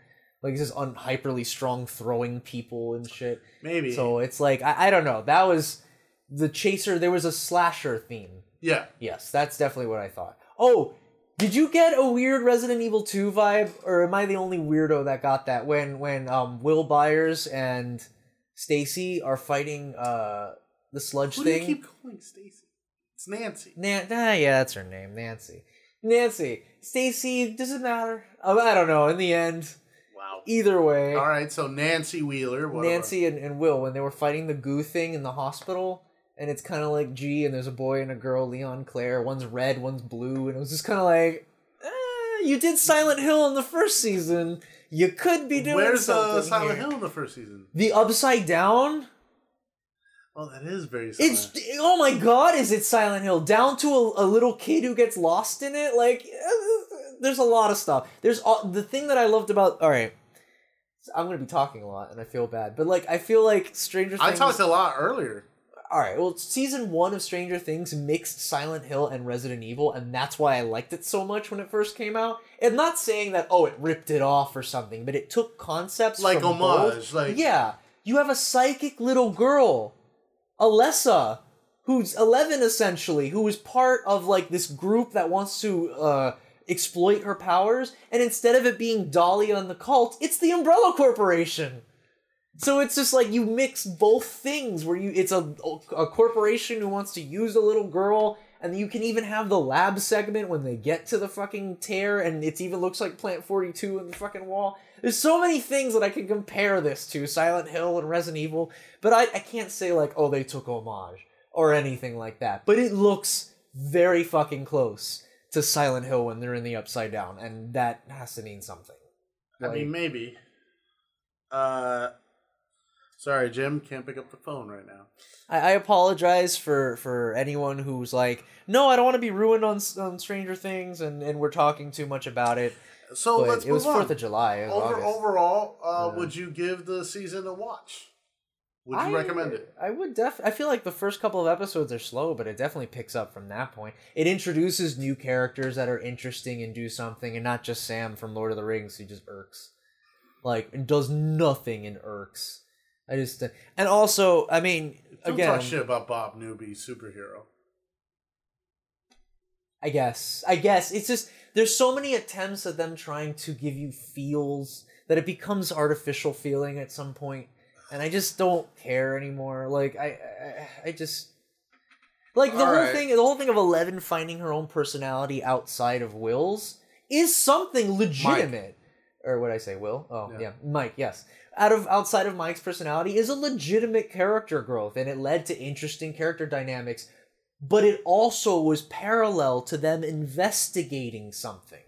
B: Like he's just un- hyperly strong, throwing people and shit.
A: Maybe.
B: So it's like I, I don't know. That was the chaser. There was a slasher theme
A: yeah,
B: Yes, that's definitely what I thought. Oh, Did you get a weird Resident Evil 2 vibe, or am I the only weirdo that got that when when um Will Byers and Stacy are fighting uh the sludge
A: Who
B: thing?
A: do you keep calling Stacy? It's Nancy.
B: Nan- ah, yeah, that's her name, Nancy. Nancy, Stacy, does it matter? Um, I don't know. In the end,
A: Wow.
B: either way,
A: All right, so Nancy Wheeler. Whatever.
B: Nancy and, and Will when they were fighting the goo thing in the hospital, and it's kind of like G, and there's a boy and a girl, Leon Claire. One's red, one's blue, and it was just kind of like, eh, you did Silent Hill in the first season. You could be doing
A: Where's
B: something
A: uh, Silent
B: here.
A: Hill in the first season?
B: The Upside Down.
A: Oh, that is very. Silent.
B: It's oh my god, is it Silent Hill? Down to a, a little kid who gets lost in it. Like, eh, there's a lot of stuff. There's all, the thing that I loved about. All right, I'm gonna be talking a lot, and I feel bad, but like, I feel like Stranger Things.
A: I talked a lot earlier.
B: All right, well, season one of Stranger Things mixed Silent Hill and Resident Evil, and that's why I liked it so much when it first came out. I'm not saying that oh, it ripped it off or something, but it took concepts
A: Like
B: from
A: homage,
B: both.
A: like-
B: yeah, you have a psychic little girl, Alessa, who's 11 essentially, who is part of like this group that wants to uh, exploit her powers, and instead of it being Dahlia and the cult, it's the Umbrella Corporation. So it's just like you mix both things where you it's a a corporation who wants to use a little girl and you can even have the lab segment when they get to the fucking tear and it even looks like Plant 42 in the fucking wall. There's so many things that I can compare this to Silent Hill and Resident Evil, but I, I can't say like oh they took homage or anything like that. But it looks very fucking close to Silent Hill when they're in the upside down and that has to mean something.
A: I mean, maybe. Uh, sorry, Jim. Can't pick up the phone right now.
B: I, I apologize for for anyone who's like, no, I don't want to be ruined on, on Stranger Things, and, and we're talking too much about it.
A: So
B: But
A: let's
B: it was
A: move on.
B: Fourth of July.
A: Over,
B: August.
A: overall, uh,
B: Yeah.
A: would you give the season a watch? Would you
B: I-
A: recommend it?
B: I would def. I feel like the first couple of episodes are slow, but it definitely picks up from that point. It introduces new characters that are interesting and do something, and not just Sam from Lord of the Rings who just irks, like and does nothing and irks. I just uh, and also, I mean,
A: Don't
B: again,
A: talk shit about Bob Newby, superhero.
B: I guess. I guess it's just there's so many attempts at them trying to give you feels that it becomes artificial feeling at some point, and I just don't care anymore. Like I, I, I just like the
A: All
B: whole
A: right.
B: thing. The whole thing of Eleven finding her own personality outside of Will's is something legitimate. Or what I say, Will? Oh
A: Yeah.
B: yeah, Mike. Yes, out of outside of Mike's personality is a legitimate character growth, and it led to interesting character dynamics but it also was parallel to them investigating something.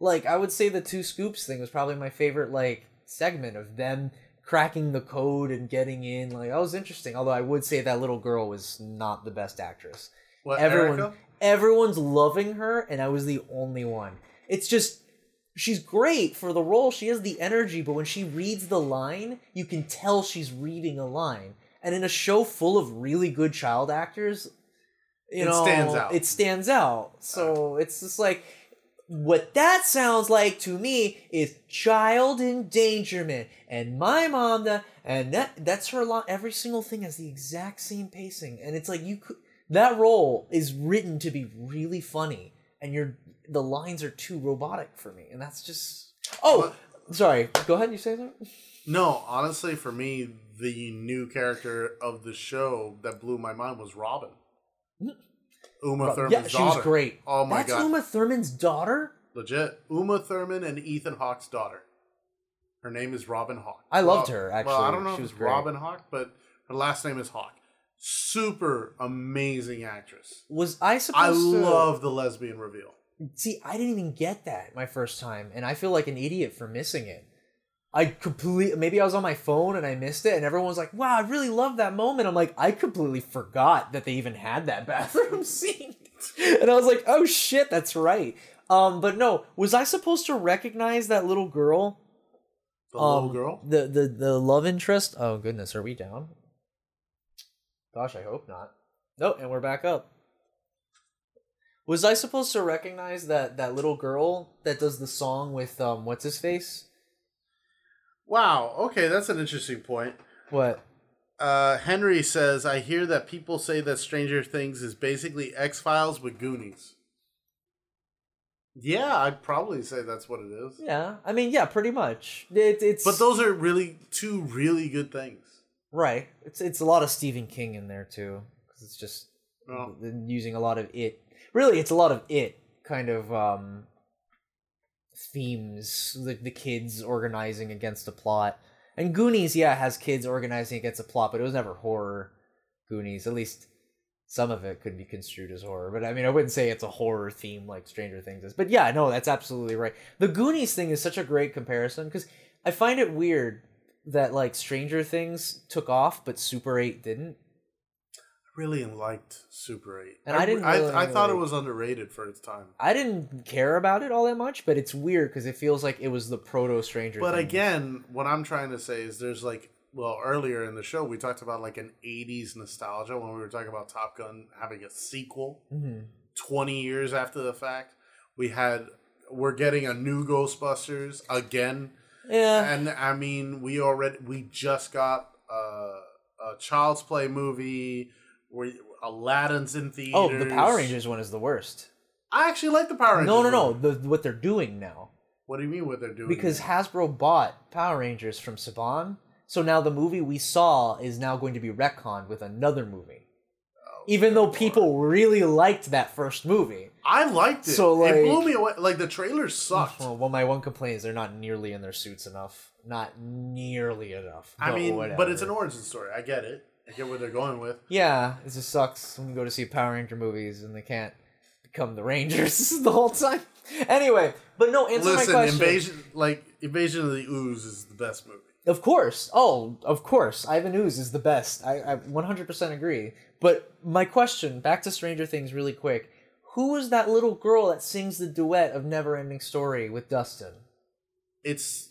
B: Like I would say the two scoops thing was probably my favorite like segment of them cracking the code and getting in. Like that was interesting. Although I would say that little girl was not the best actress.
A: What,
B: Everyone
A: Erica?
B: everyone's loving her and I was the only one. It's just she's great for the role. She has the energy, but when she reads the line, you can tell she's reading a line. And in a show full of really good child actors, you
A: It
B: know,
A: stands out.
B: It stands out. So uh. it's just like what that sounds like to me is child endangerment and my mom that and that that's her line every single thing has the exact same pacing and it's like you could that role is written to be really funny and you're the lines are too robotic for me and that's just oh sorry go ahead you say that
A: No, honestly, for me, the new character of the show that blew my mind was Robin. Uma Thurman's
B: yeah she
A: daughter.
B: was great
A: Oh my
B: that's
A: god,
B: uma thurman's daughter
A: legit. Uma Thurman and Ethan Hawke's daughter. Her name is Robin Hawke.
B: I loved her,
A: Well, I don't know
B: She
A: if
B: was
A: it's. Robin Hawke, but her last name is Hawke. Super amazing actress.
B: was i supposed
A: I
B: to
A: love the lesbian reveal.
B: See, I didn't even get that my first time, and I feel like an idiot for missing it. I completely maybe I was on my phone and I missed it, and everyone was like, "Wow, I really love that moment." I'm like, I completely forgot that they even had that bathroom scene, and I was like, "Oh shit, that's right." Um, but no, was I supposed to recognize that little girl?
A: The
B: um,
A: little girl.
B: the the the love interest. Oh goodness, are we down? Gosh, I hope not. Nope, and we're back up. Was I supposed to recognize that that little girl that does the song with um what's his face?
A: Wow. Okay, that's an interesting point.
B: What?
A: Uh, Henry says, "I hear that people say that Stranger Things is basically X Files with Goonies." Yeah, I'd probably say that's what it is.
B: Yeah, I mean, yeah, pretty much. It, it's
A: But those are really two really good things.
B: right. It's it's a lot of Stephen King in there too, because it's just
A: Oh.
B: using a lot of it. Really, it's a lot of it kind of um themes, like the kids organizing against a plot. And Goonies, yeah, has kids organizing against a plot, but it was never horror. Goonies, at least some of it could be construed as horror. But I mean, I wouldn't say it's a horror theme like Stranger Things is. But yeah, no, that's absolutely right. The Goonies thing is such a great comparison because I find it weird that like Stranger Things took off, but Super 8 didn't.
A: Really liked Super 8.
B: And I didn't
A: I,
B: really
A: I thought it was underrated for its time.
B: I didn't care about it all that much, but it's weird because it feels like it was the proto Stranger.
A: But again, what I'm trying to say is there's like well, earlier in the show we talked about like an 80s nostalgia when we were talking about Top Gun having a sequel
B: Mhm.
A: 20 years after the fact. We had we're getting a new Ghostbusters again.
B: yeah,
A: And I mean, we already we just got uh, a Child's Play movie where Aladdin's in theaters.
B: oh, the Power Rangers one is the worst.
A: I actually like the Power Rangers.
B: No, no, no, the what they're doing now
A: What do you mean what they're doing?
B: because
A: now?
B: Hasbro bought Power Rangers from Saban, so now the movie we saw is now going to be retconned with another movie.
A: Oh,
B: Even though people really liked that first movie.
A: I liked it.
B: So,
A: it blew
B: like-
A: me away. Like the trailers sucked.
B: Well, my one complaint is they're not nearly in their suits enough. Not nearly enough.
A: I mean, but it's an origin story. I get it. I get where they're going with.
B: Yeah, it just sucks when you go to see Power Ranger movies and they can't become the Rangers the whole time. Anyway, but no, answer
A: Listen,
B: my question.
A: invasion like Invasion of the Ooze is the best movie.
B: Of course. Oh, of course. Ivan Ooze is the best. I, I 100% agree. But my question, back to Stranger Things really quick. Who is that little girl that sings the duet of Never Ending Story with Dustin?
A: It's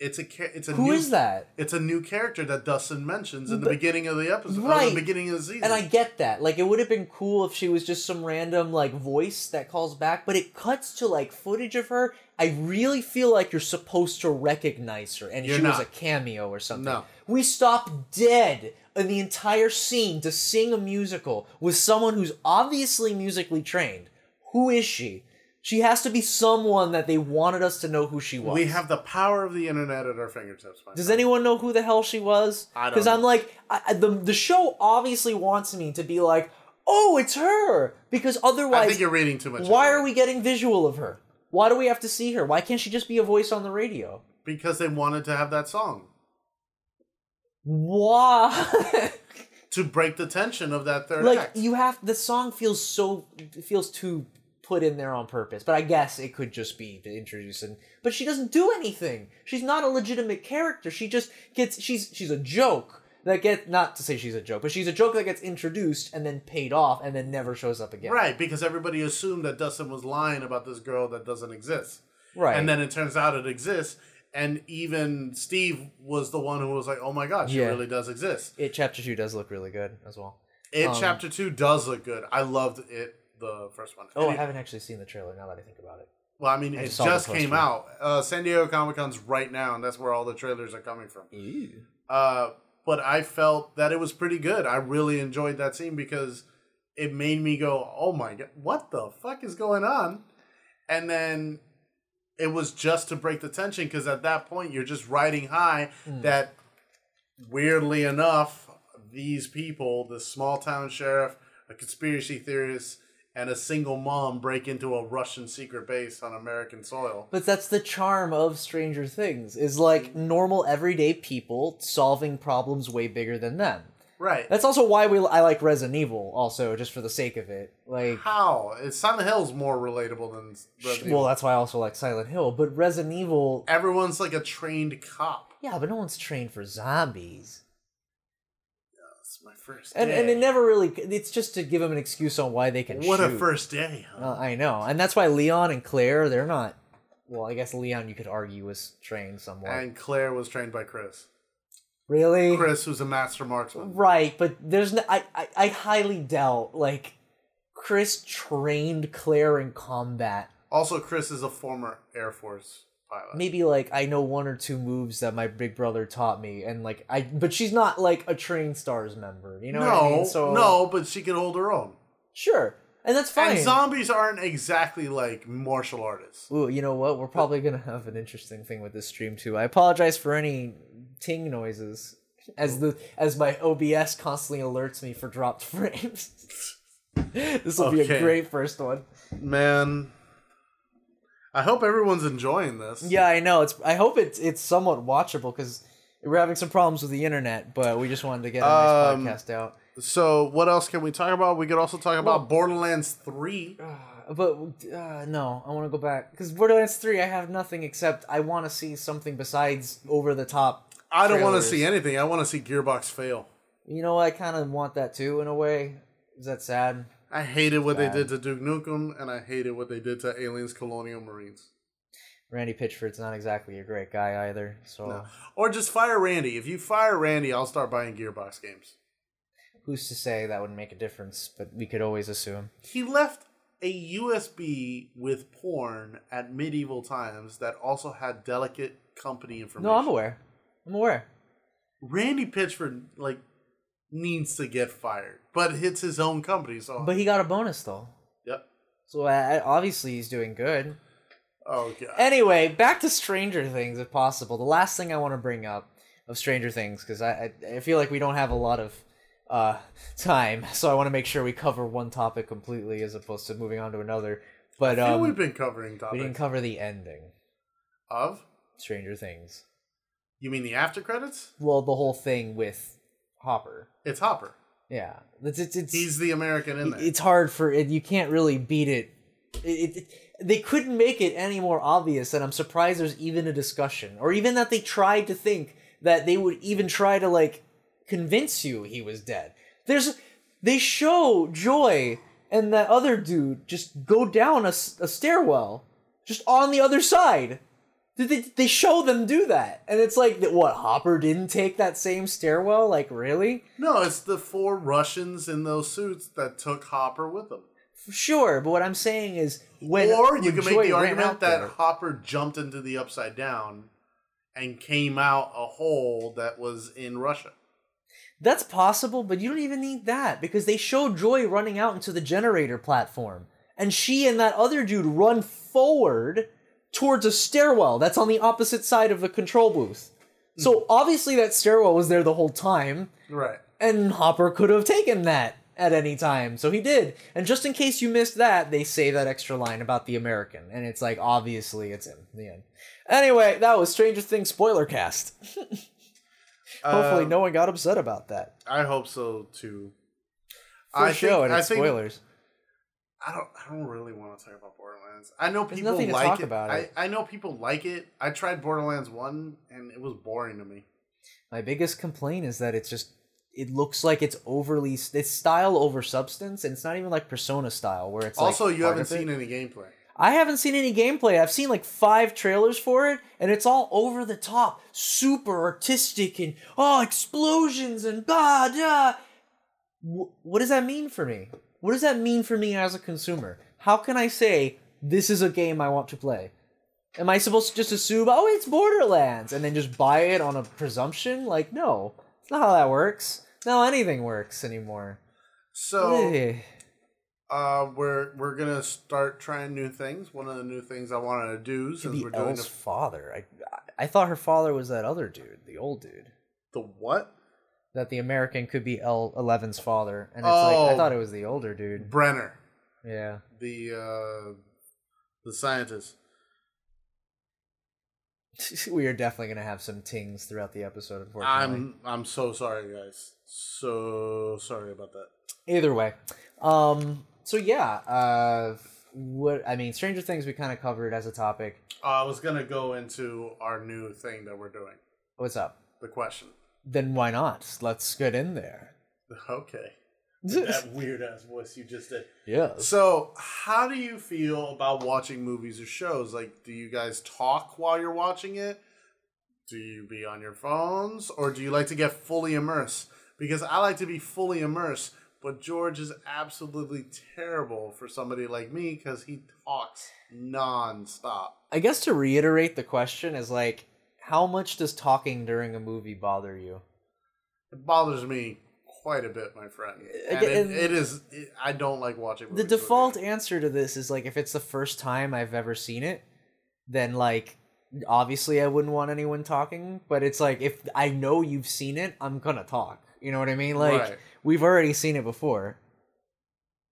A: it's a it's a
B: Who
A: new,
B: is that?
A: It's a new character that Dustin mentions in the
B: But-
A: beginning of the episode, right? The beginning of the season.
B: And I get that. Like, it would have been cool if she was just some random, like, voice that calls back, but it cuts to, like, footage of her. I really feel like you're supposed to recognize her, and
A: You're
B: she was a cameo or something.
A: No.
B: We stop dead in the entire scene to sing a musical with someone who's obviously musically trained. Who is she? She has to be someone that they wanted us to know who she was.
A: we have the power of the internet at our fingertips.
B: Does
A: friend.
B: anyone know who the hell she was?
A: I don't
B: Because I'm like, I, I- the the show obviously wants me to be like, oh, it's her. Because otherwise,
A: I
B: otherwise,
A: think you're reading too much.
B: why are we getting visual of her? Why do we have to see her? Why can't she just be a voice on the radio?
A: Because they wanted to have that song
B: Why?
A: to break the tension of that third
B: like
A: act.
B: you have the song feels so feels too put in there on purpose. But I guess it could just be to introduce and but she doesn't do anything. She's not a legitimate character. She just gets she's she's a joke that get not to say she's a joke, but she's a joke that gets introduced and then paid off and then never shows up again.
A: Right, because everybody assumed that Dustin was lying about this girl that doesn't exist.
B: Right.
A: And then it turns out it exists. And even Steve was the one who was like, oh my God, she
B: Yeah.
A: really does exist.
B: it chapter two does look really good as well.
A: It
B: Um,
A: chapter two does look good. I loved it, the first one.
B: Oh,
A: And
B: I haven't actually seen the trailer now that I think about it.
A: Well, I mean,
B: I
A: it
B: just
A: just came out. Uh, San Diego Comic Con's right now, and that's where all the trailers are coming from. Uh, but I felt that it was pretty good. I really enjoyed that scene because it made me go, "Oh my god, what the fuck is going on?" And then it was just to break the tension because at that point you're just riding high. That weirdly enough, these people, the small town sheriff, a conspiracy theorist, and a single mom break into a Russian secret base on American soil.
B: But that's the charm of Stranger Things is like mm. normal everyday people solving problems way bigger than them.
A: Right.
B: That's also why we I like Resident Evil also just for the sake of it. Like
A: How? Silent Hill's more relatable than Resident
B: well that's why I also like Silent Hill, but Resident Evil
A: Everyone's like a trained cop.
B: yeah, but no one's trained for zombies.
A: First
B: And
A: day.
B: and it never really it's just to give them an excuse on why they can
A: what a first day, huh?
B: Uh, I know. And that's why Leon and Claire, they're not well, I guess Leon you could argue was trained somewhat.
A: and Claire was trained by Chris.
B: really?
A: Chris, who's a master marksman.
B: Right, but there's no, I, I I highly doubt like Chris trained Claire in combat.
A: Also, Chris is a former Air Force pilot.
B: Maybe like I know one or two moves that my big brother taught me, and like I, but she's not like a Train stars member. You know
A: no,
B: what I mean? So
A: no, but she can hold her own.
B: sure. and that's fine.
A: And zombies aren't exactly like martial artists.
B: Ooh, you know what? We're probably gonna have an interesting thing with this stream too. I apologize for any ting noises, as the as my OBS constantly alerts me for dropped frames. this will be a great first one.
A: Man, I hope everyone's enjoying this.
B: Yeah, I know. It's. I hope it's it's somewhat watchable because we're having some problems with the internet, but we just wanted to get a nice
A: Um,
B: podcast out.
A: So, what else can we talk about? We could also talk about
B: Well-
A: Borderlands 3.
B: But uh, no, I want to go back because Borderlands Three. I have nothing except I want to see something besides over the top.
A: I don't want to see anything. I want to see Gearbox fail.
B: You know, I kind of want that too in a way. Is that sad?
A: I hated what
B: Bad.
A: they did to Duke Nukem, and I hated what they did to Aliens Colonial Marines.
B: Randy Pitchford's not exactly a great guy either. So
A: No. Or just fire Randy. If you fire Randy, I'll start buying Gearbox games.
B: who's to say that would make a difference? But we could always assume.
A: He left a USB with porn at medieval times that also had delicate company information.
B: No, I'm aware. I'm aware.
A: Randy Pitchford like needs to get fired, but it's his own company, so
B: But he got a bonus though,
A: yep.
B: so I, I- obviously he's doing good.
A: Oh god.
B: Anyway, back to Stranger Things, if possible. The last thing I want to bring up of Stranger Things, because I, I I feel like we don't have a lot of uh, time, so I want to make sure we cover one topic completely as opposed to moving on to another. But um,
A: we've been covering
B: we didn't cover the ending,
A: of.
B: Stranger Things.
A: You mean the after credits?
B: Well, the whole thing with Hopper.
A: It's Hopper.
B: Yeah, it's it's, it's
A: He's the American in there.
B: it's hard for it. You can't really beat it. It, it. They couldn't make it any more obvious, and I'm surprised there's even a discussion, or even that they tried to think that they would even try to like convince you he was dead. There's they show Joy and that other dude just go down a stairwell, just on the other side. Did They, they show them do that, and it's like what Hopper didn't take that same stairwell. Like really?
A: no, it's the four Russians in those suits that took Hopper with them.
B: Sure, but what I'm saying is when
A: or you
B: when
A: can
B: Joy
A: make the argument that
B: there-
A: Hopper jumped into the upside down and came out a hole that was in Russia.
B: that's possible, but you don't even need that because they show Joy running out into the generator platform, and she and that other dude run forward towards a stairwell that's on the opposite side of the control booth. So obviously that stairwell was there the whole time,
A: Right.
B: and Hopper could have taken that at any time, so he did. And just in case you missed that, they say that extra line about the American, and it's like obviously it's him. The end. Anyway, that was Stranger Things spoiler cast. Hopefully,
A: Um,
B: no one got upset about that.
A: I hope so too.
B: For show, and
A: I
B: it's
A: think-
B: spoilers.
A: I don't. I don't really want to talk about Borderlands. I know people like it.
B: about
A: I,
B: it.
A: I know people like it. I tried Borderlands one, and it was boring to me.
B: My biggest complaint is that it's just it looks like it's overly it's style over substance, and it's not even like Persona style where it's
A: also,
B: like
A: you haven't seen any gameplay.
B: I haven't seen any gameplay. I've seen like five trailers for it, and it's all over the top, super artistic, and oh, explosions and blah, blah. Wh- What does that mean for me? What does that mean for me as a consumer? How can I say this is a game I want to play? Am I supposed to just assume, oh, it's Borderlands, and then just buy it on a presumption? Like, no, it's not how that works. Not how anything works anymore.
A: So,
B: Eh.
A: uh, we're we're gonna start trying new things. One of the new things I wanted to do since
B: the
A: we're doing
B: Elle's
A: the,
B: father. I I thought her father was that other dude, the old dude.
A: the what
B: That the American could be L 11's father, and it's like I
A: Oh.
B: thought it was the older dude.
A: Brenner,
B: Yeah,
A: the uh, the scientist.
B: we are definitely gonna have some tings throughout the episode. Unfortunately,
A: I'm I'm so sorry, guys. So sorry about that.
B: either way. Um. So yeah. Uh. What I mean, Stranger Things we kind of covered as a topic.
A: Uh, I was gonna go into our new thing that we're doing.
B: What's up?
A: The question.
B: Then why not? Let's get in there.
A: Okay. That weird ass voice you just did.
B: Yeah.
A: So, how do you feel about watching movies or shows? Like, do you guys talk while you're watching it? Do you be on your phones, or do you like to get fully immersed? Because I like to be fully immersed, but George is absolutely terrible for somebody like me because he talks nonstop.
B: I guess to reiterate the question is like, how much does talking during a movie bother you?
A: It bothers me quite a bit, my friend.
B: Uh,
A: And, it,
B: and-
A: it is. It, I don't like watching.
B: the default answer to this is like if it's the first time I've ever seen it, then like obviously I wouldn't want anyone talking. But it's like if I know you've seen it, I'm gonna talk. You know what I mean? Like
A: Right.
B: we've already seen it before.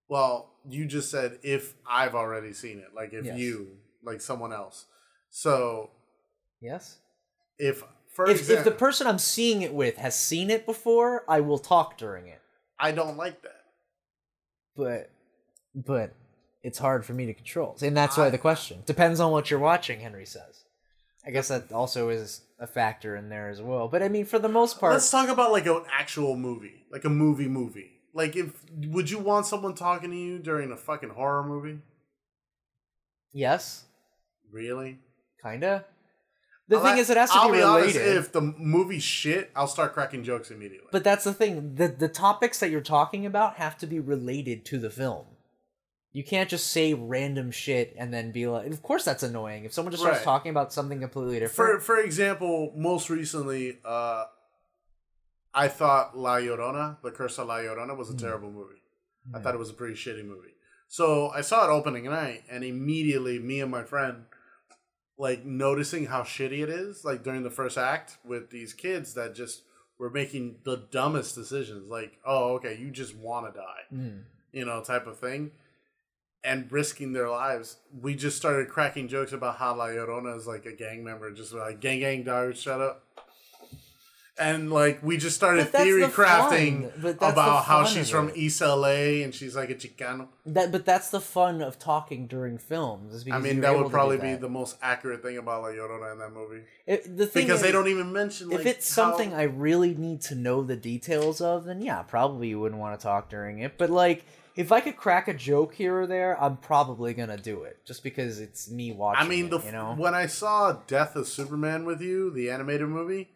A: Well, you just said if I've already seen it, like if
B: Yes.
A: you, like someone else. So
B: Yes.
A: if, for
B: If
A: example,
B: if the person I'm seeing it with has seen it before, I will talk during it.
A: I don't like that.
B: But but it's hard for me to control, and that's why
A: I-
B: the question depends on what you're watching. Henry says. I guess that also is a factor in there as well. But I mean, for the most part,
A: Let's talk about like an actual movie, like a movie movie. Like if would you want someone talking to you during a fucking horror movie?
B: yes,
A: Really?
B: kinda. The
A: I'll
B: thing is, it has to
A: I'll
B: be
A: be honest,
B: related.
A: if the movie shit, I'll start cracking jokes immediately.
B: But that's the thing. The the topics that you're talking about have to be related to the film. You can't just say random shit and then be like of course that's annoying. If someone just starts
A: Right.
B: talking about something completely different.
A: for for example, most recently, uh, I thought La Llorona, The Curse of La Llorona, was a terrible movie. I thought it was a pretty shitty movie. So I saw it opening night, and immediately, me and my friend, like noticing how shitty it is, like during the first act with these kids that just were making the dumbest decisions, like, oh, okay, you just want to die,
B: Mm.
A: you know, type of thing, and risking their lives. We just started cracking jokes about how La Llorona is like a gang member, just like gang gang dog, shut up. And like we just started theory
B: the
A: crafting.
B: But that's the
A: about how she's from. East LA and she's like a Chicano.
B: That, but that's the fun of talking during films. Is
A: I mean, that would probably be the most accurate thing about La Llorona in that movie
B: It- the thing
A: because they don't even mention. Like,
B: if it's
A: how-
B: something I really need to know the details of, then yeah, probably you wouldn't want to talk during it. But like, if I could crack a joke here or there, I'm probably gonna do it just because it's me watching.
A: I mean,
B: it,
A: the
B: you know,
A: when I saw Death of Superman with you, the animated movie,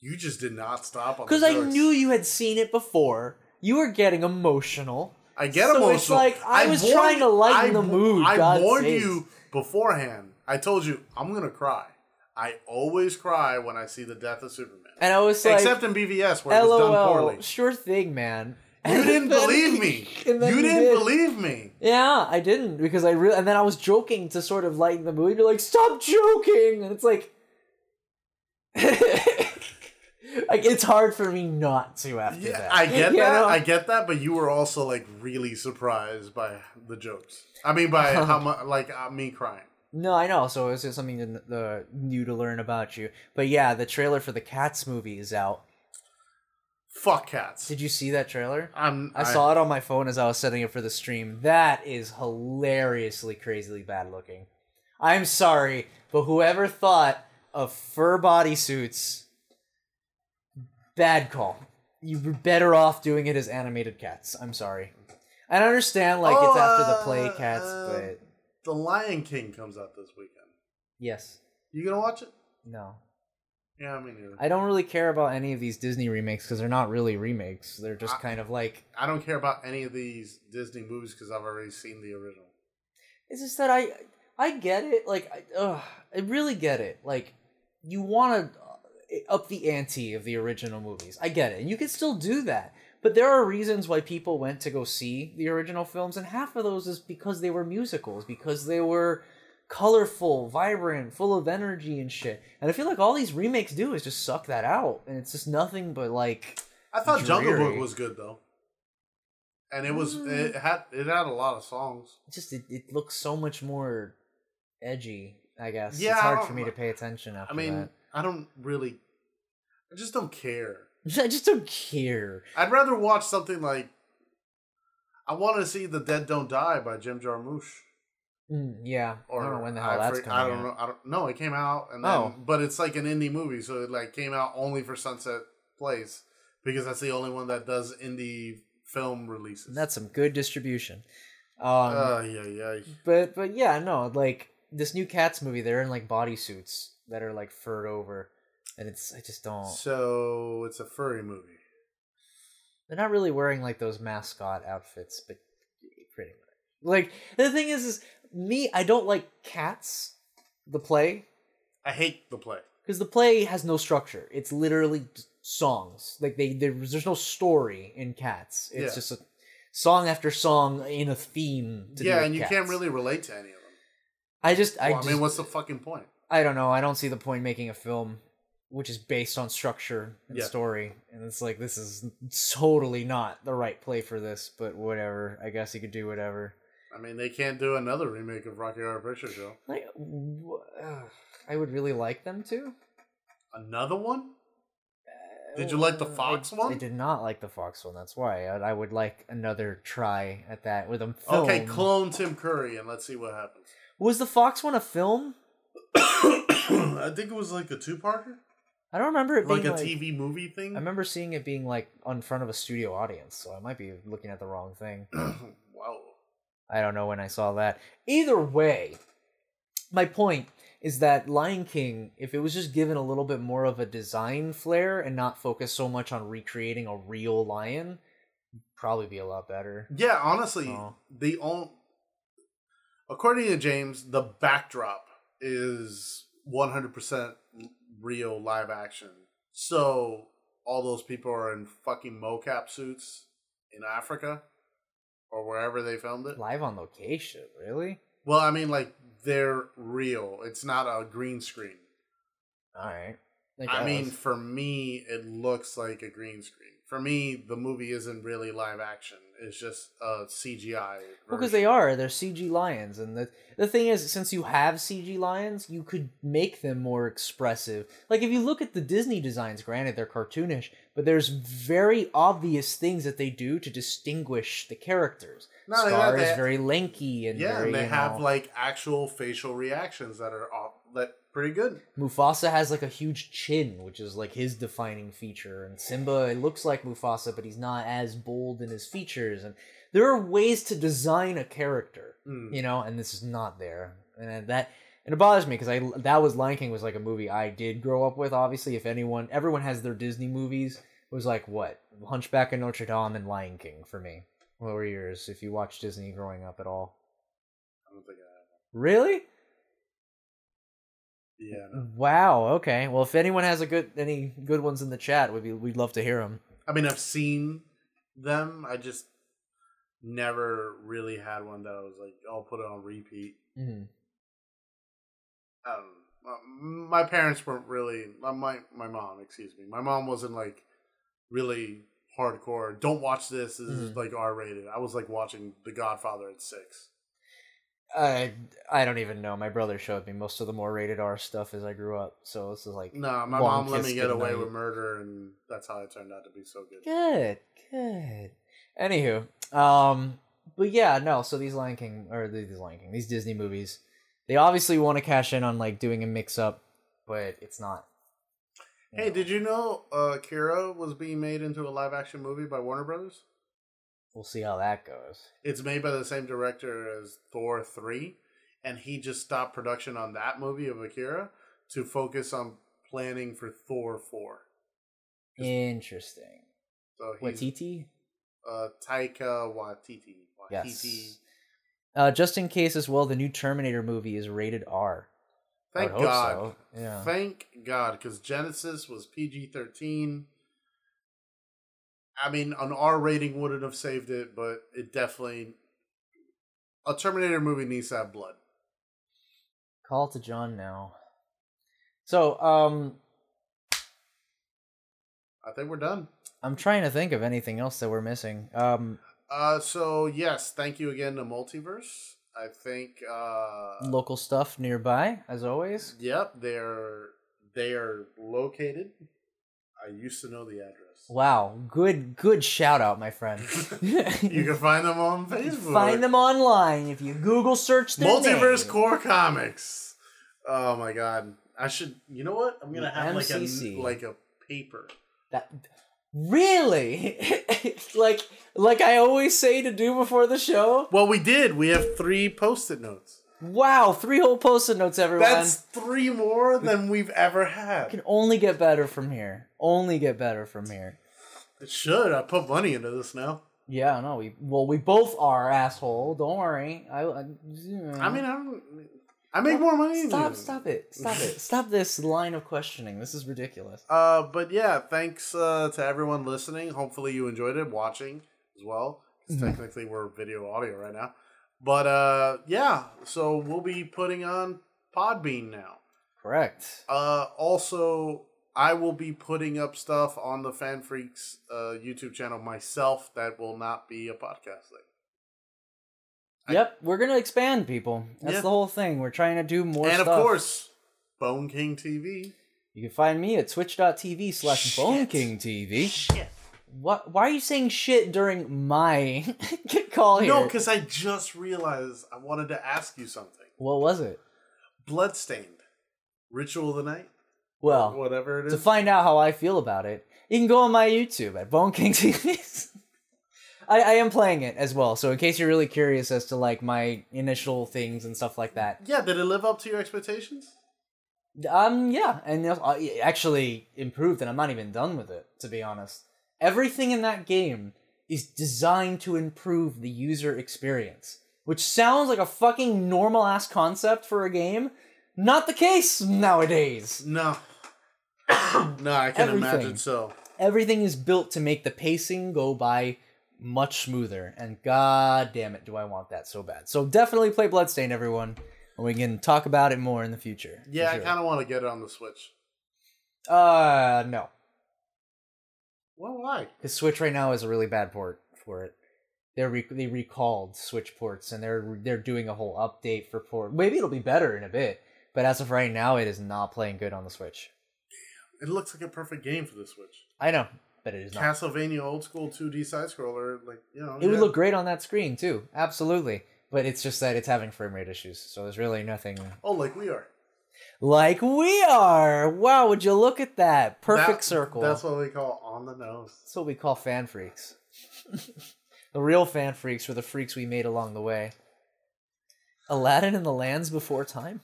A: you just did not stop on
B: because I knew you had seen it before. You were getting emotional.
A: I get
B: So
A: emotional.
B: it's like, I was
A: warned-
B: trying to lighten
A: I
B: the mood,
A: I
B: God
A: warned
B: sakes.
A: you beforehand. I told you I'm gonna cry. I always cry when I see the death of Superman,
B: And I was like,
A: except in BVS where it was done poorly.
B: sure thing, man.
A: You didn't believe me. You
B: you
A: didn't
B: did.
A: believe me.
B: Yeah, I didn't because I really and then I was joking to sort of lighten the mood. You're like, stop joking, and it's like, like it's hard for me not to after
A: Yeah,
B: that.
A: I get
B: You
A: that.
B: know?
A: I get that. But you were also like really surprised by the jokes. I mean, by how much like uh, me crying.
B: no, I know. So it's just something to, uh, new to learn about you. But yeah, the trailer for the Cats movie is out.
A: Fuck cats.
B: Did you see that trailer?
A: I'm.
B: I saw it on my phone as I was setting it for the stream. That is hilariously, crazily bad looking. I'm sorry, but whoever thought of fur bodysuits, bad call. You were better off doing it as animated cats. I'm sorry. I understand, like, it's
A: Oh,
B: after the play
A: uh,
B: cats,
A: uh,
B: but
A: The Lion King comes out this weekend.
B: yes.
A: You gonna watch it?
B: No.
A: Yeah, me neither.
B: I don't really care about any of these Disney remakes because they're not really remakes. They're just
A: I-
B: kind of like.
A: I don't care about any of these Disney movies because I've already seen the original.
B: It's just that I I get it. Like, I, ugh, I really get it. Like, you want to up the ante of the original movies. I get it, and you can still do that. But there are reasons why people went to go see the original films, and half of those is because they were musicals, because they were colorful, vibrant, full of energy and shit. And I feel like all these remakes do is just suck that out, and it's just nothing but like
A: I thought Jungle Book was good though, and it was
B: Mm.
A: it had it had a lot of songs.
B: just it, it looks so much more edgy. I guess
A: Yeah,
B: it's hard for me to pay attention after
A: I mean,
B: that.
A: I don't really, I just don't care.
B: I just don't care.
A: I'd rather watch something like. I want to see The Dead Don't Die by Jim Jarmusch.
B: Mm, yeah,
A: Or
B: I don't know when the hell
A: I
B: that's coming.
A: I don't
B: out.
A: know. I don't no. It came out and then,
B: Oh.
A: but it's like an indie movie, so it like came out only for Sunset Place because that's the only one that does indie film releases.
B: That's some good distribution. Um,
A: uh, yeah, yeah.
B: but but yeah, no, like this new Cats movie, they're in like bodysuits that are like furred over, and it's I just don't.
A: So it's a furry movie.
B: They're not really wearing like those mascot outfits, but pretty much. Like the thing is, is me, I don't like Cats, the play,
A: I hate the play.
B: because the play has no structure. It's literally songs. Like they there's there's no story in Cats. It's
A: Yeah.
B: just a song after song in a theme. To
A: yeah, and you
B: cats.
A: can't really relate to any of them.
B: I just I
A: Well, I,
B: just,
A: mean, what's the fucking point?
B: I don't know. I don't see the point making a film which is based on structure and
A: Yeah.
B: story. And it's like this is totally not the right play for this, but whatever. I guess you could do whatever.
A: I mean, they can't do another remake of Rocky Horror Picture Show.
B: Like ugh, I would really like them to.
A: Another one? Did you like the
B: Uh,
A: Fox
B: I,
A: one?
B: I did not like the Fox one. That's why I, I would like another try at that with a film.
A: Okay, clone Tim Curry and let's see what happens.
B: Was the Fox one a film?
A: I think it was like a two-parter,
B: I don't remember it being
A: like a
B: like,
A: TV movie thing.
B: I remember seeing it being like in front of a studio audience, so I might be looking at the wrong thing.
A: wow.
B: I don't know when I saw that. Either way, my point is that Lion King, if it was just given a little bit more of a design flair and not focus so much on recreating a real lion, probably be a lot better.
A: Yeah, honestly,
B: Oh.
A: the only according to James, the backdrop is 100% real live action. So all those people are in fucking mocap suits in Africa or wherever they filmed it.
B: Live on location, really?
A: Well, I mean, like they're real. It's not a green screen.
B: All right.
A: I mean, for me, it looks like a green screen. For me, the movie isn't really live action. It's just uh, a CGI.
B: because they are they're CG lions, and the the thing is, since you have CG lions, you could make them more expressive. Like if you look at the Disney designs, granted they're cartoonish, but there's very obvious things that they do to distinguish the characters.
A: Not that,
B: Scar is very lanky and
A: Yeah,
B: very,
A: and they have
B: know-
A: like actual facial reactions that are off, that pretty good.
B: Mufasa has like a huge chin, which is like his defining feature, and Simba it looks like Mufasa, but he's not as bold in his features. And there are ways to design a character,
A: Mm.
B: you know, and this is not there, and that and it bothers me because I that was Lion King was like a movie I did grow up with. Obviously, if anyone, everyone has their Disney movies. It was like what Hunchback of Notre Dame and Lion King for me. What were yours? If you watched Disney growing up at all,
A: I don't think I have.
B: really?
A: Yeah.
B: Wow. Okay. Well, if anyone has a good any good ones in the chat, we'd be, we'd love to hear them.
A: I mean, I've seen them. I just never really had one that I was like, I'll put it on repeat.
B: Mm-hmm.
A: Um, my parents weren't really. My my mom, excuse me. My mom wasn't like really hardcore. Don't watch this. This is
B: Mhm.
A: like R rated. I was like watching The Godfather at six.
B: I I don't even know. My brother showed me most of the more rated R stuff as I grew up. So this is like
A: No, my mom let me get away
B: goodnight.
A: with murder, and that's how it turned out to be so good.
B: good, good. Anywho, um, but yeah, no. So these Lion King or these Lion King, these Disney movies, they obviously want to cash in on like doing a mix up, but it's not.
A: Hey,
B: know.
A: did you know uh, Akira was being made into a live action movie by Warner Brothers?
B: We'll see how that goes.
A: It's made by the same director as Thor 3, and he just stopped production on that movie of Akira to focus on planning for Thor 4.
B: Interesting.
A: So
B: TT?
A: uh, Taika Waititi. Waititi.
B: Yes. Uh, just in case as well, the new Terminator movie is rated R.
A: Thank God.
B: so, yeah.
A: Thank God, because Genisys was PG 13. I mean, an R rating wouldn't have saved it, but it definitely. A Terminator movie needs to have blood.
B: Call to John now. So, um,
A: I think we're done.
B: I'm trying to think of anything else that we're missing. Um,
A: Uh, so yes, thank you again to Multiverse. I think. Uh,
B: local stuff nearby, as always.
A: Yep, they're they are located. I used to know the address.
B: Wow, good, good shout out, my friend.
A: You can find them on Facebook.
B: find them online if you Google search their
A: Multiverse
B: name.
A: Core Comics. Oh my god! I should. You know what? I'm gonna have like a like a paper.
B: That really, like, like I always say to do before the show.
A: Well, we did. We have three post-it notes.
B: Wow, three whole post-it notes, everyone.
A: That's three more than we've ever had.
B: can only get better from here. Only get better from here.
A: It should. I put money into this now.
B: Yeah, no, we well we both are asshole. Don't worry. I I,
A: I mean, I don't. I make more money. than
B: Stop!
A: you.
B: Stop it! Stop it! Stop this line of questioning. This is ridiculous.
A: Uh, but yeah, thanks uh, to everyone listening. Hopefully you enjoyed it, watching as well.
B: Mm-hmm.
A: Technically, we're video audio right now. But uh, yeah, so we'll be putting on Podbean now.
B: Correct.
A: Uh, also, I will be putting up stuff on the FanFreeks uh, YouTube channel myself that will not be a podcast thing. I-
B: Yep, we're gonna expand, people. That's
A: Yeah.
B: the whole thing. We're trying to do more
A: and
B: stuff.
A: of course, Bone King TV.
B: you can find me at twitch.tv slash
A: Shit.
B: bonekingtv.
A: Shit.
B: What? Why are you saying shit during my call here?
A: No, because I just realized I wanted to ask you something.
B: what was it?
A: Bloodstained. Ritual of the Night?
B: Well,
A: Whatever it is.
B: to find out how I feel about it, you can go on my YouTube at Bone King TV. I, I am playing it as well, so in case you're really curious as to like my initial things and stuff like that,
A: yeah, did it live up to your expectations?
B: Um, yeah, and uh, it actually improved, and I'm not even done with it, to be honest. Everything in that game is designed to improve the user experience, which sounds like a fucking normal ass concept for a game. Not the case nowadays.
A: No. no, I can
B: Everything.
A: imagine so.
B: Everything is built to make the pacing go by much smoother, and god damn it, do I want that so bad. So definitely play Bloodstain, everyone, and we can talk about it more in the future.
A: Yeah, I kind of want to get it on the Switch.
B: Uh, no.
A: Well, why?
B: Because Switch right now is a really bad port for it. They're re- they recalled Switch ports and they're they're doing a whole update for port. Maybe it'll be better in a bit, but as of right now, it is not playing good on the Switch.
A: It looks like a perfect game for the Switch.
B: I know, but it is not.
A: Castlevania old school 2D side scroller, like, you know.
B: It would look great on that screen too, absolutely. But it's just that it's having frame rate issues, so there's really nothing
A: Oh, like we are.
B: Like we are. Wow, would you look at that perfect
A: That-
B: circle?
A: That's what we call on the nose.
B: That's what we call FanFreeks. the real FanFreeks were the freaks we made along the way. Aladdin and the Lands Before Time?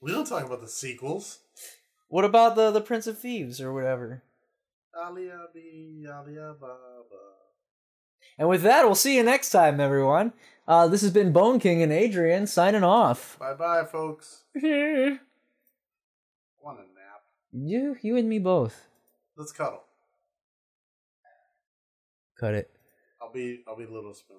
A: We don't talk about the sequels.
B: What about the the Prince of Thieves or whatever?
A: Ali Baba.
B: And with that, we'll see you next time, everyone. Uh, this has been Bone King and Adrian signing off.
A: Bye bye, folks.
B: you,
A: want a nap.
B: you and me both.
A: Let's cuddle.
B: Cut it.
A: I'll be I'll be Little Spoon.